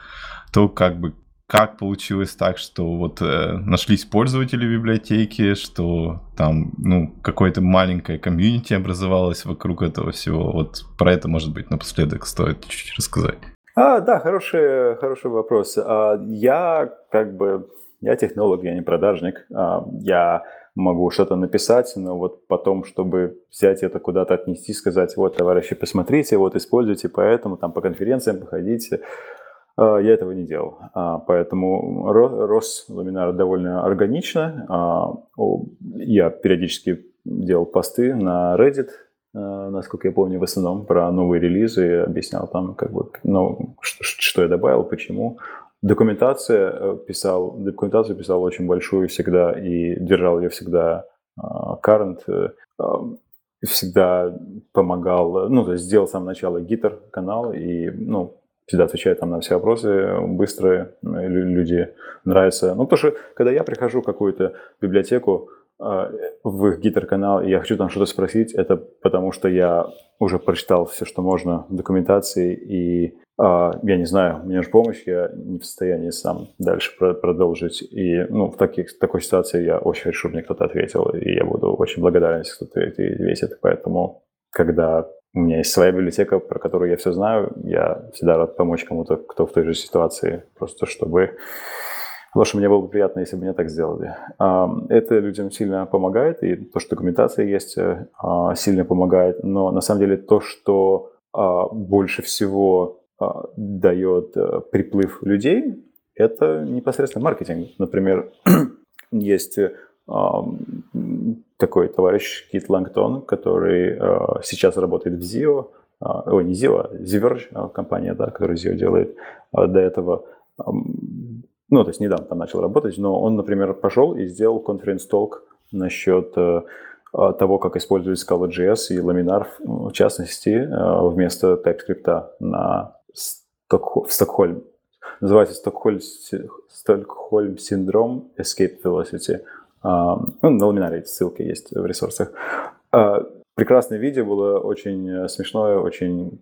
то, как бы как получилось так, что вот э, нашлись пользователи библиотеки, что там, ну, какое-то маленькое комьюнити образовалось вокруг этого всего. Вот про это, может быть, напоследок стоит чуть-чуть рассказать. А, да, хороший, хороший вопрос. А, я как бы, я технолог, я не продажник. А, я могу что-то написать, но вот потом, чтобы взять это куда-то отнести, сказать, вот, товарищи, посмотрите, вот, используйте, поэтому там по конференциям походите, я этого не делал. А, поэтому рос ламинар довольно органично. А, я периодически делал посты на Reddit, насколько я помню, в основном про новые релизы, объяснял там, как бы, ну, что я добавил, почему. Документация э, писал, документацию писал очень большую всегда и держал ее всегда current, э, всегда помогал, ну, то есть сделал с самого начала гитар канал и, ну, всегда отвечает там на все вопросы быстро, люди нравятся. Ну, потому что, когда я прихожу в какую-то библиотеку, а, в их гитар-канал, и я хочу там что-то спросить, это потому что я уже прочитал все, что можно в документации, и а, я не знаю, мне нужна помощь, я не в состоянии сам дальше продолжить. И ну, в, таких, в такой ситуации я очень хочу, чтобы мне кто-то ответил, и я буду очень благодарен, если кто-то ответит. Поэтому, когда у меня есть своя библиотека, про которую я все знаю. Я всегда рад помочь кому-то, кто в той же ситуации, просто чтобы... Потому что мне было бы приятно, если бы мне так сделали. Это людям сильно помогает, и то, что документация есть, э, а, сильно помогает. Но на самом деле то, что а, больше всего а, дает э, приплыв людей, это непосредственно маркетинг. Например, есть такой товарищ Кит Лангтон, который сейчас работает в ZIO, ой, не ZIO, а Zverge компания, да, которая ZIO делает до этого. Ну, то есть недавно там начал работать, но он, например, пошел и сделал конференц-толк насчет того, как использовать Scala.js и Laminar, в частности, вместо TypeScript на Стокхолм, в Стокхольм. Называется Стокхольм, Стокхольм синдром Escape Velocity. А, ну, на ламинаре ссылки есть в ресурсах. А, прекрасное видео было, очень смешное, очень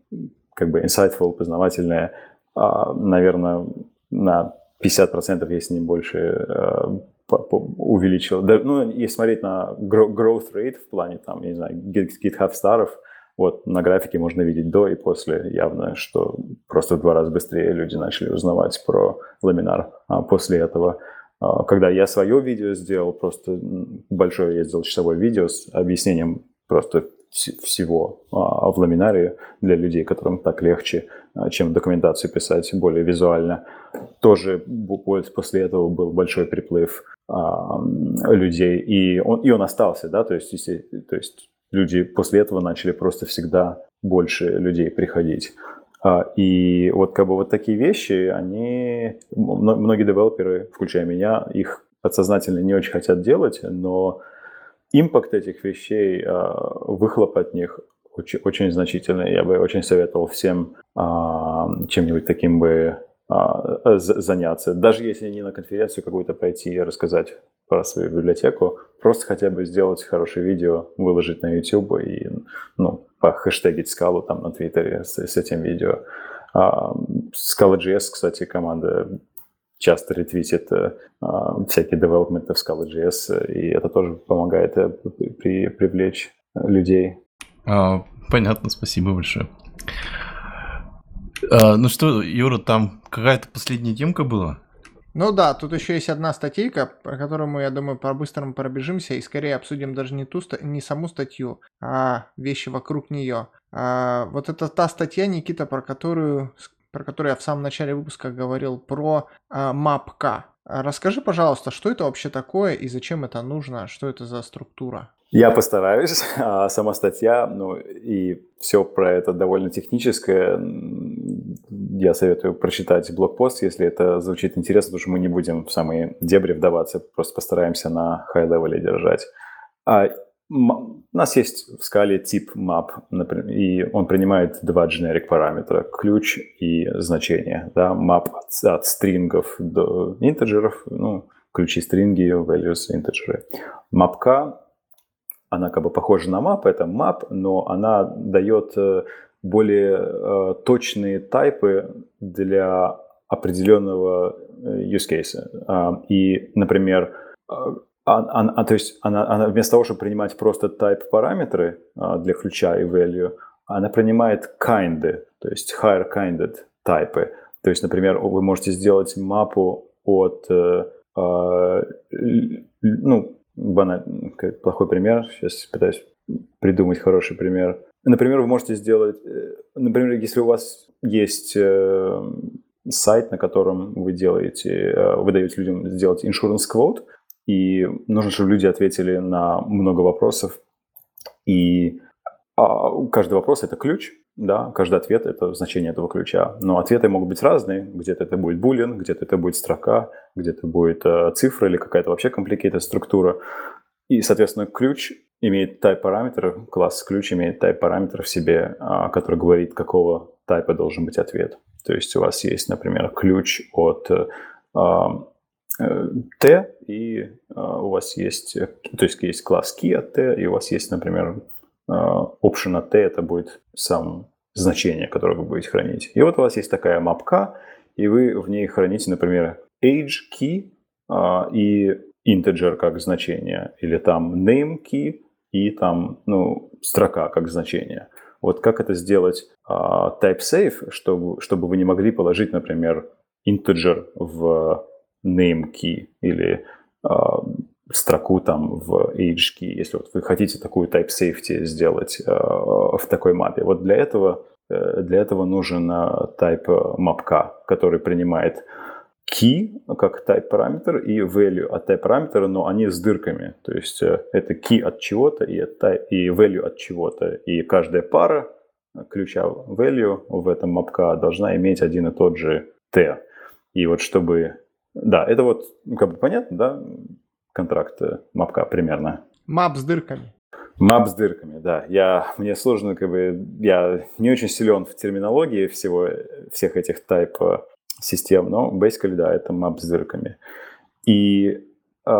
как бы insightful, познавательное. А, наверное, на 50%, если не больше, увеличил. ну, если смотреть на growth rate в плане, там, я не знаю, GitHub старов, вот на графике можно видеть до и после явно, что просто в два раза быстрее люди начали узнавать про ламинар. А после этого, когда я свое видео сделал, просто большое я сделал часовое видео с объяснением просто всего а, в ламинаре для людей, которым так легче, а, чем документацию писать более визуально. Тоже после этого был большой приплыв людей, и он, и он остался, да, то есть, то есть люди после этого начали просто всегда больше людей приходить. А, и вот как бы вот такие вещи, они, многие девелоперы, включая меня, их подсознательно не очень хотят делать, но импакт этих вещей, а, выхлоп от них очень, очень значительный. Я бы очень советовал всем а, чем-нибудь таким бы заняться. Даже если не на конференцию какую-то пойти и рассказать про свою библиотеку, просто хотя бы сделать хорошее видео, выложить на YouTube и ну, похэштегить скалу там на Твиттере с, с этим видео. А, Scala.js, кстати, команда часто ретвитит а, всякие девелопменты в Scala.js, и это тоже помогает э, при, привлечь людей. А, понятно, спасибо большое. А, ну что, Юра, там какая-то последняя темка была? Ну да, тут еще есть одна статейка, про которую мы, я думаю, по-быстрому пробежимся и скорее обсудим даже не, ту, не саму статью, а вещи вокруг нее. А, вот это та статья, Никита, про которую, про которую я в самом начале выпуска говорил, про а, MapK. Расскажи, пожалуйста, что это вообще такое и зачем это нужно, что это за структура? Я постараюсь. А сама статья, ну и все про это довольно техническое. Я советую прочитать blog post, если это звучит интересно, потому что мы не будем в самые дебри вдаваться, просто постараемся на high-level е держать. А, у нас есть в скале тип map, например, и он принимает два generic параметра, ключ и значение. Да? Map от, от string ов до integer ов, ну, ключи string и, values, integer ы. Mapka она как бы похожа на map, это map, но она дает э, более э, точные тайпы для определенного э, use case. Э, и, например, э, а, а, то есть она, она вместо того, чтобы принимать просто type параметры э, для ключа и value, она принимает kind, то есть higher kinded тайпы. То есть, например, вы можете сделать мапу от ну, баналь... плохой пример, сейчас пытаюсь придумать хороший пример. Например, вы можете сделать, э, например, если у вас есть э, сайт, на котором вы делаете, э, вы даете людям сделать insurance quote, и нужно, чтобы люди ответили на много вопросов, и а, каждый вопрос – это ключ, да, каждый ответ – это значение этого ключа. Но ответы могут быть разные. Где-то это будет булин, где-то это будет строка, где-то будет э, цифра или какая-то вообще complicated структура. И, соответственно, ключ имеет type параметр, класс ключ имеет type параметр в себе, э, который говорит, какого типа должен быть ответ. То есть у вас есть, например, ключ от э, э, T, и э, у вас есть, то есть есть класс key от T, и у вас есть, например, Э, option от t это будет сам значение, которое вы будете хранить. И вот у вас есть такая мапка, и вы в ней храните, например, age key а, и integer как значение, или там name key и там, ну, строка как значение. Вот как это сделать а, type safe, чтобы, чтобы вы не могли положить, например, integer в name key или а, строку там в HK, если вот вы хотите такую type safety сделать э, в такой мапе. Вот для этого, э, для этого нужен type mapka, который принимает key как type параметр и value от type параметра, но они с дырками. То есть э, это key от чего-то и, от type, и value от чего-то. И каждая пара ключа value в этом мапка должна иметь один и тот же t. И вот чтобы... Да, это вот ну, как бы понятно, да, контракт э, мапка примерно. Мап с дырками. Мап с дырками, да. Я, мне сложно, как бы, я не очень силен в терминологии всего, всех этих э, систем, но basically, да, это map с дырками. И э,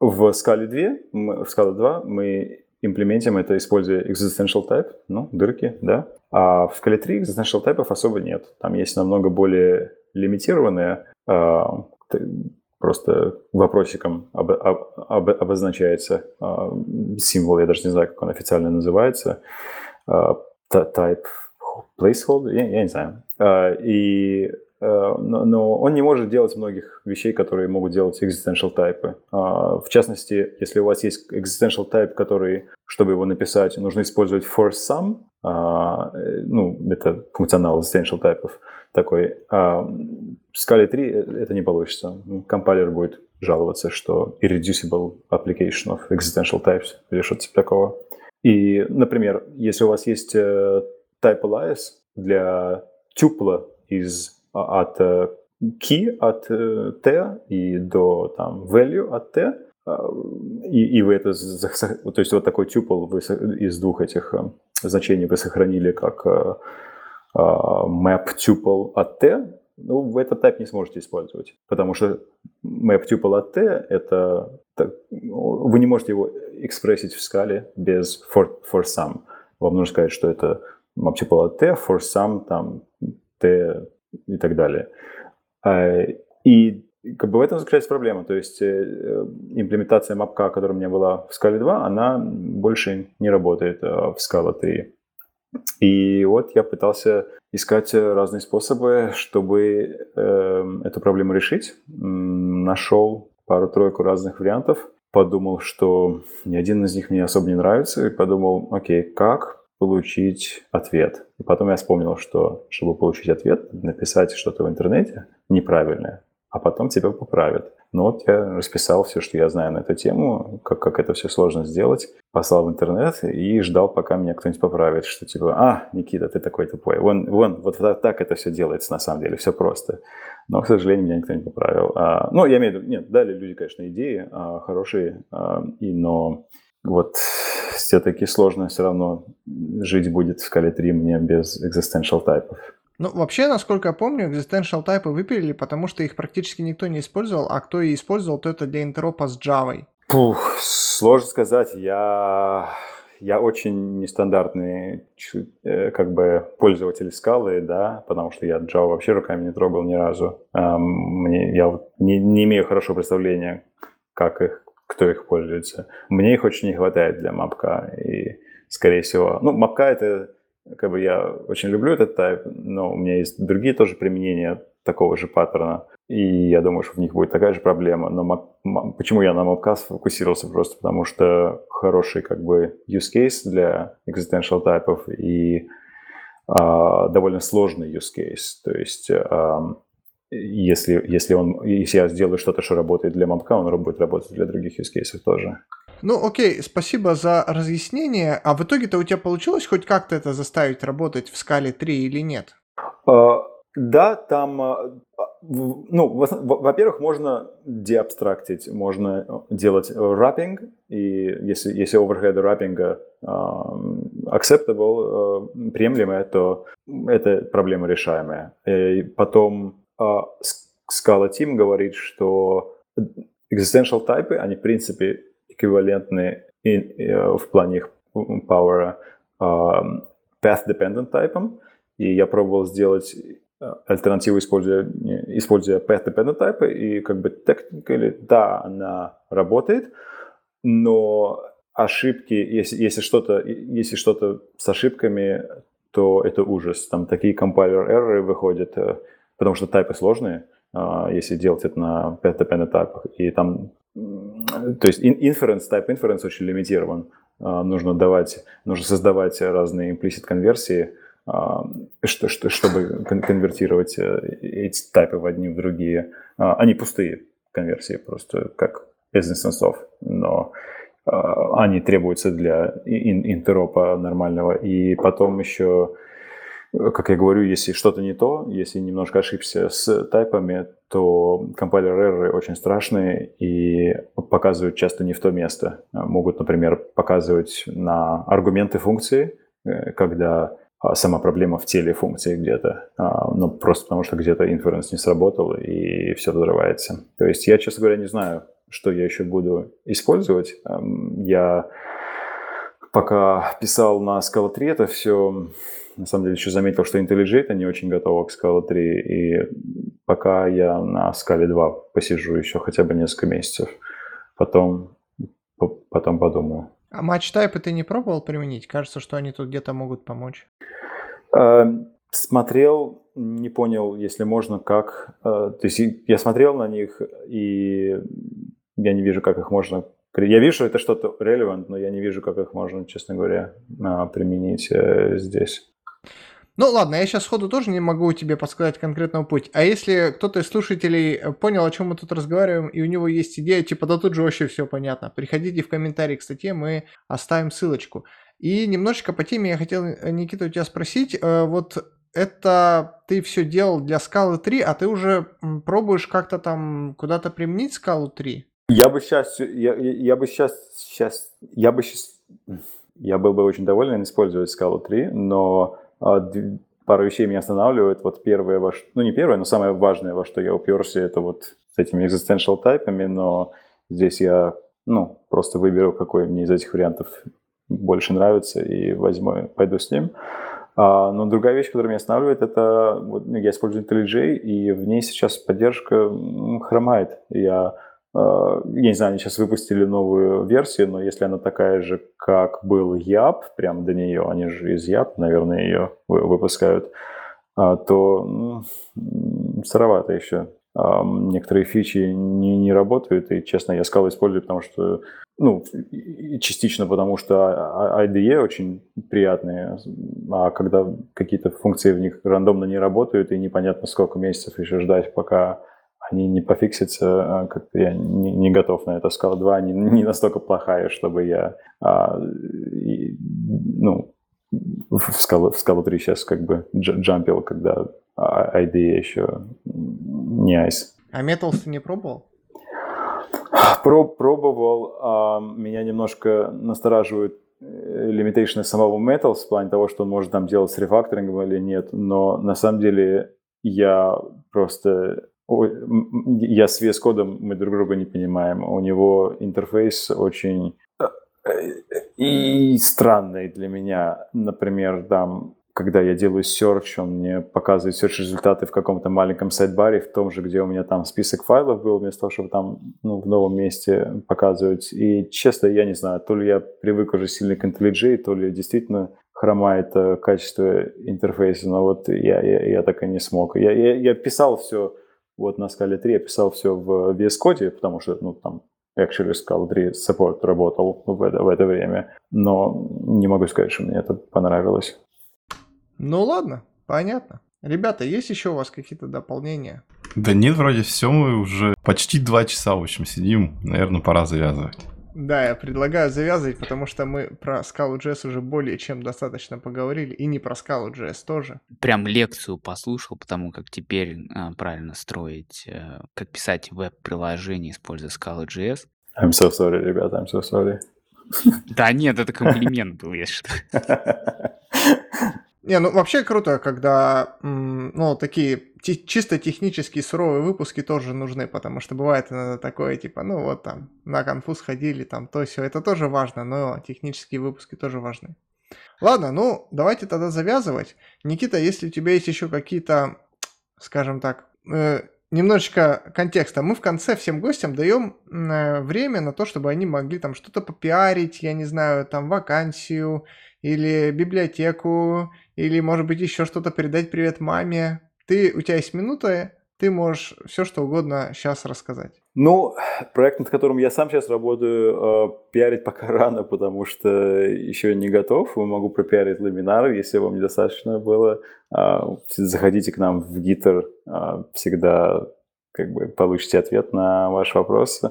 в Scala 2, мы, в Scala 2 мы имплементим это, используя existential type, ну, дырки, да. А в Scala 3 existential type особо нет. Там есть намного более лимитированные э, просто вопросиком об, об, об, обозначается э, символ, я даже не знаю, как он официально называется, э, type placeholder, я, я не знаю. Э, и но, но он не может делать многих вещей, которые могут делать existential type. В частности, если у вас есть existential type, который, чтобы его написать, нужно использовать for some, ну, это функционал existential type, такой. А в Scala 3 это не получится. Компайлер будет жаловаться, что irreducible application of existential types или что-то типа такого. И, например, если у вас есть type alias для тюпла из, от key от t и до там value от t, и, и вы это, то есть вот такой тюпл вы из двух этих значений вы сохранили как map tuple от t, ну, вы этот type не сможете использовать, потому что map tuple от t это вы не можете его экспрессить в скале без for, for some. Вам нужно сказать, что это map tuple от t, for some, там, t и так далее. А, и как бы в этом заключается проблема. То есть э, имплементация мапка, которая у меня была в Scala 2, она больше не работает в Scala 3. И вот я пытался искать разные способы, чтобы э, эту проблему решить. Нашел пару-тройку разных вариантов. Подумал, что ни один из них мне особо не нравится. И подумал, окей, как получить ответ? И потом я вспомнил, что чтобы получить ответ, написать что-то в интернете неправильное, а потом тебя поправят. Ну вот я расписал все, что я знаю на эту тему, как, как это все сложно сделать, послал в интернет и ждал, пока меня кто-нибудь поправит, что типа, а, Никита, ты такой тупой. Вон, вон, вот так это все делается на самом деле, все просто. Но, к сожалению, меня никто не поправил. А, ну, я имею в виду, нет, дали люди, конечно, идеи а, хорошие, а, и, но вот все-таки сложно все равно жить будет в скале 3 мне без existential тайпов. Ну, вообще, насколько я помню, existential тайпы выпилили, потому что их практически никто не использовал, а кто и использовал, то это для интеропа с Java. Пух, сложно сказать. Я, я очень нестандартный э, как бы пользователь скалы, да, потому что я Java вообще руками не трогал ни разу. Мне, я не, не имею хорошего представления, как их, кто их пользуется. Мне их очень не хватает для мапка. И, скорее всего, ну, мапка это как бы я очень люблю этот тайп, но у меня есть другие тоже применения такого же паттерна. И я думаю, что в них будет такая же проблема. Но почему я на Mapcast фокусировался? Просто потому что хороший как бы use case для existential тайпов и а, довольно сложный use case. То есть а, если, если, он, если я сделаю что-то, что работает для мапка, он будет работать для других use cases тоже. Ну, окей, спасибо за разъяснение. А в итоге-то у тебя получилось хоть как-то это заставить работать в скале 3 или нет? Uh, да, там, а, ну, во-первых, можно деабстрактить, можно делать wrapping, и если, если overhead wrapping acceptable, uh, приемлемое, то это проблема решаемая. И потом Scala Team говорит, что existential typы, они, в принципе, эквивалентны э, в плане их power path-dependent тайпам. И я пробовал сделать э, альтернативу, используя, используя path-dependent type, и как бы technically, да, она работает, но ошибки, если, если что-то если что-то с ошибками, то это ужас. Там такие компайлер error выходят, э, потому что тайпы сложные, а, если делать это на path-dependent тайпах. И там то есть inference, type inference очень лимитирован. А, нужно давать, нужно создавать разные implicit конверсии а, что, что, чтобы кон- конвертировать э, эти тайпы в одни в другие. Они пустые конверсии, просто как без инстансов, но они требуются для ин- интеропа нормального. И потом еще, как я говорю, если что-то не то, если немножко ошибся с тайпами, то компайлер-эрроры очень страшные и показывают часто не в то место. А, Могут, например, показывать на аргументы функции, э, когда а, сама проблема в теле функции где-то, а, ну, просто потому что где-то inference не сработал и все взрывается. То есть я, честно говоря, не знаю, что я еще буду использовать. Я пока писал на Scala 3 это все, на самом деле, еще заметил, что IntelliJ это не очень готово к Scala 3, и пока я на Scala 2 посижу еще хотя бы несколько месяцев, потом, по- потом подумаю. А матч-тайпы ты не пробовал применить? Кажется, что они тут где-то могут помочь. Э, Смотрел, не понял, если можно, как. э, То есть я смотрел на них, и я не вижу, как их можно... Я вижу, что это что-то relevant, но я не вижу, как их можно, честно говоря, а, применить э, здесь. Ну ладно, я сейчас сходу тоже не могу тебе подсказать конкретного путь. А если кто-то из слушателей э, понял, о чем мы тут разговариваем, и у него есть идея, типа, да тут же вообще все понятно, приходите в комментарии к статье, мы оставим ссылочку. И немножечко по теме я хотел, э, Никита, у тебя спросить, э, вот это ты все делал для скалы 3, а ты уже пробуешь как-то там куда-то применить скалу 3? Я бы сейчас, я, я- бы сейчас, сейчас, я бы сейчас, я был бы очень доволен использовать Scala 3, но пару вещей меня останавливают. Вот первое, во ш- ну не первое, но самое важное, во что я уперся, это вот с этими existential тайпами, но здесь я, ну, просто выберу, какой мне из этих вариантов больше нравится и возьму, пойду с ним. А, но другая вещь, которая меня останавливает, это вот, ну, я использую IntelliJ, и в ней сейчас поддержка хромает. Я, я не знаю, они сейчас выпустили новую версию, но если она такая же, как был Yap, прям до нее, они же из Yap, наверное, ее вы- выпускают, а, то сыровато еще. А, Некоторые фичи не, не работают, и, честно, я Scala использую, потому что ну, частично потому, что а- а- IDE очень приятные, а когда какие-то функции в них рандомно не работают, и непонятно сколько месяцев еще ждать, пока они не пофиксятся, а, как-то я не, не готов на это. Scala 2 не, не настолько плохая, чтобы я, а, и, ну, в Scala, в Scala 3 сейчас как бы дж- джампил, когда а- IDE еще не ice. А Metals ты не пробовал? Про, пробовал, а, меня немножко настораживают э, лимитейшны самого Metals в плане того, что он может там делать с рефакторингом или нет, но на самом деле я просто... Я с VS кодом мы друг друга не понимаем. У него интерфейс очень э, и странный для меня. Например, там когда я делаю search, он мне показывает search результаты в каком-то маленьком сайдбаре, в том же, где у меня там список файлов был, вместо того, чтобы там ну, в новом месте показывать. И честно, я не знаю, то ли я привык уже сильно к IntelliJ, то ли действительно хромает э, качество интерфейса, но вот я, я, я так и не смог. Я, я, я писал все вот на Scala 3, я писал все в VS Code, потому что ну, там actually Scala 3 support работал в это, в это время, но не могу сказать, что мне это понравилось. Ну ладно, понятно. Ребята, есть еще у вас какие-то дополнения? Да нет, вроде все, мы уже почти два часа, в общем, сидим. Наверное, пора завязывать. Да, я предлагаю завязывать, потому что мы про Scala.js уже более чем достаточно поговорили, и не про Scala.js тоже. Прям лекцию послушал, потому как теперь а, правильно строить, э, как писать веб-приложение, используя Scala.js. I'm so sorry, ребята, I'm so sorry. Да нет, это комплимент был, если что. Не, ну вообще круто, когда, ну, такие чисто технические суровые выпуски тоже нужны, потому что бывает иногда такое, типа, ну вот там, на конфуз ходили, там, то все, это тоже важно, но технические выпуски тоже важны. Ладно, ну, давайте тогда завязывать. Никита, если у тебя есть еще какие-то, скажем так, э, немножечко контекста, мы в конце всем гостям даем э, время на то, чтобы они могли там что-то попиарить, я не знаю, там вакансию или библиотеку, или, может быть, еще что-то передать привет маме. Ты, у тебя есть минута, ты можешь все что угодно сейчас рассказать. Ну, проект, над которым я сам сейчас работаю, э, пиарить пока рано, потому что еще не готов. Могу пропиарить ламинар, если вам недостаточно было. Э, заходите к нам в Gitter, э, всегда как бы получите ответ на ваши вопросы.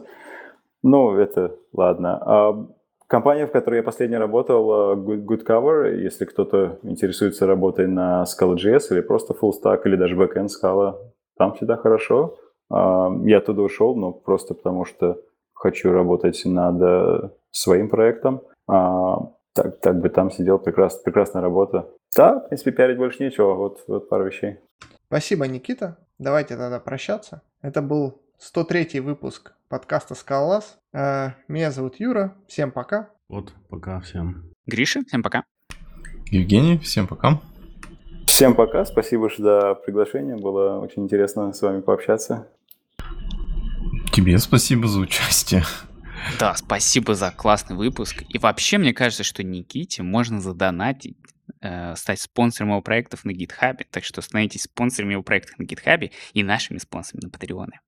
Ну, это ладно. Компания, в которой я последний работал, Good, Good Cover, если кто-то интересуется работой на Scala.js или просто full stack или даже backend Scala, там всегда хорошо. А, я туда ушел, но просто потому что хочу работать над э, своим проектом. А, так, так бы там сидел, прекрас, прекрасная работа. Да, в принципе, пиарить больше нечего, вот, вот пару вещей. Спасибо, Никита. Давайте тогда прощаться. Это был 103 выпуск подкаста «Скалолаз». Э, меня зовут Юра. Всем пока. Вот, пока всем. Гриша, всем пока. Евгений, всем пока. Всем пока, спасибо за приглашение, было очень интересно с вами пообщаться. Тебе спасибо за участие. Да, спасибо за классный выпуск. И вообще, мне кажется, что Никите можно задонатить, э, стать спонсором его проектов на GitHub. Так что становитесь спонсорами его проектов на GitHub и нашими спонсорами на Патреоне.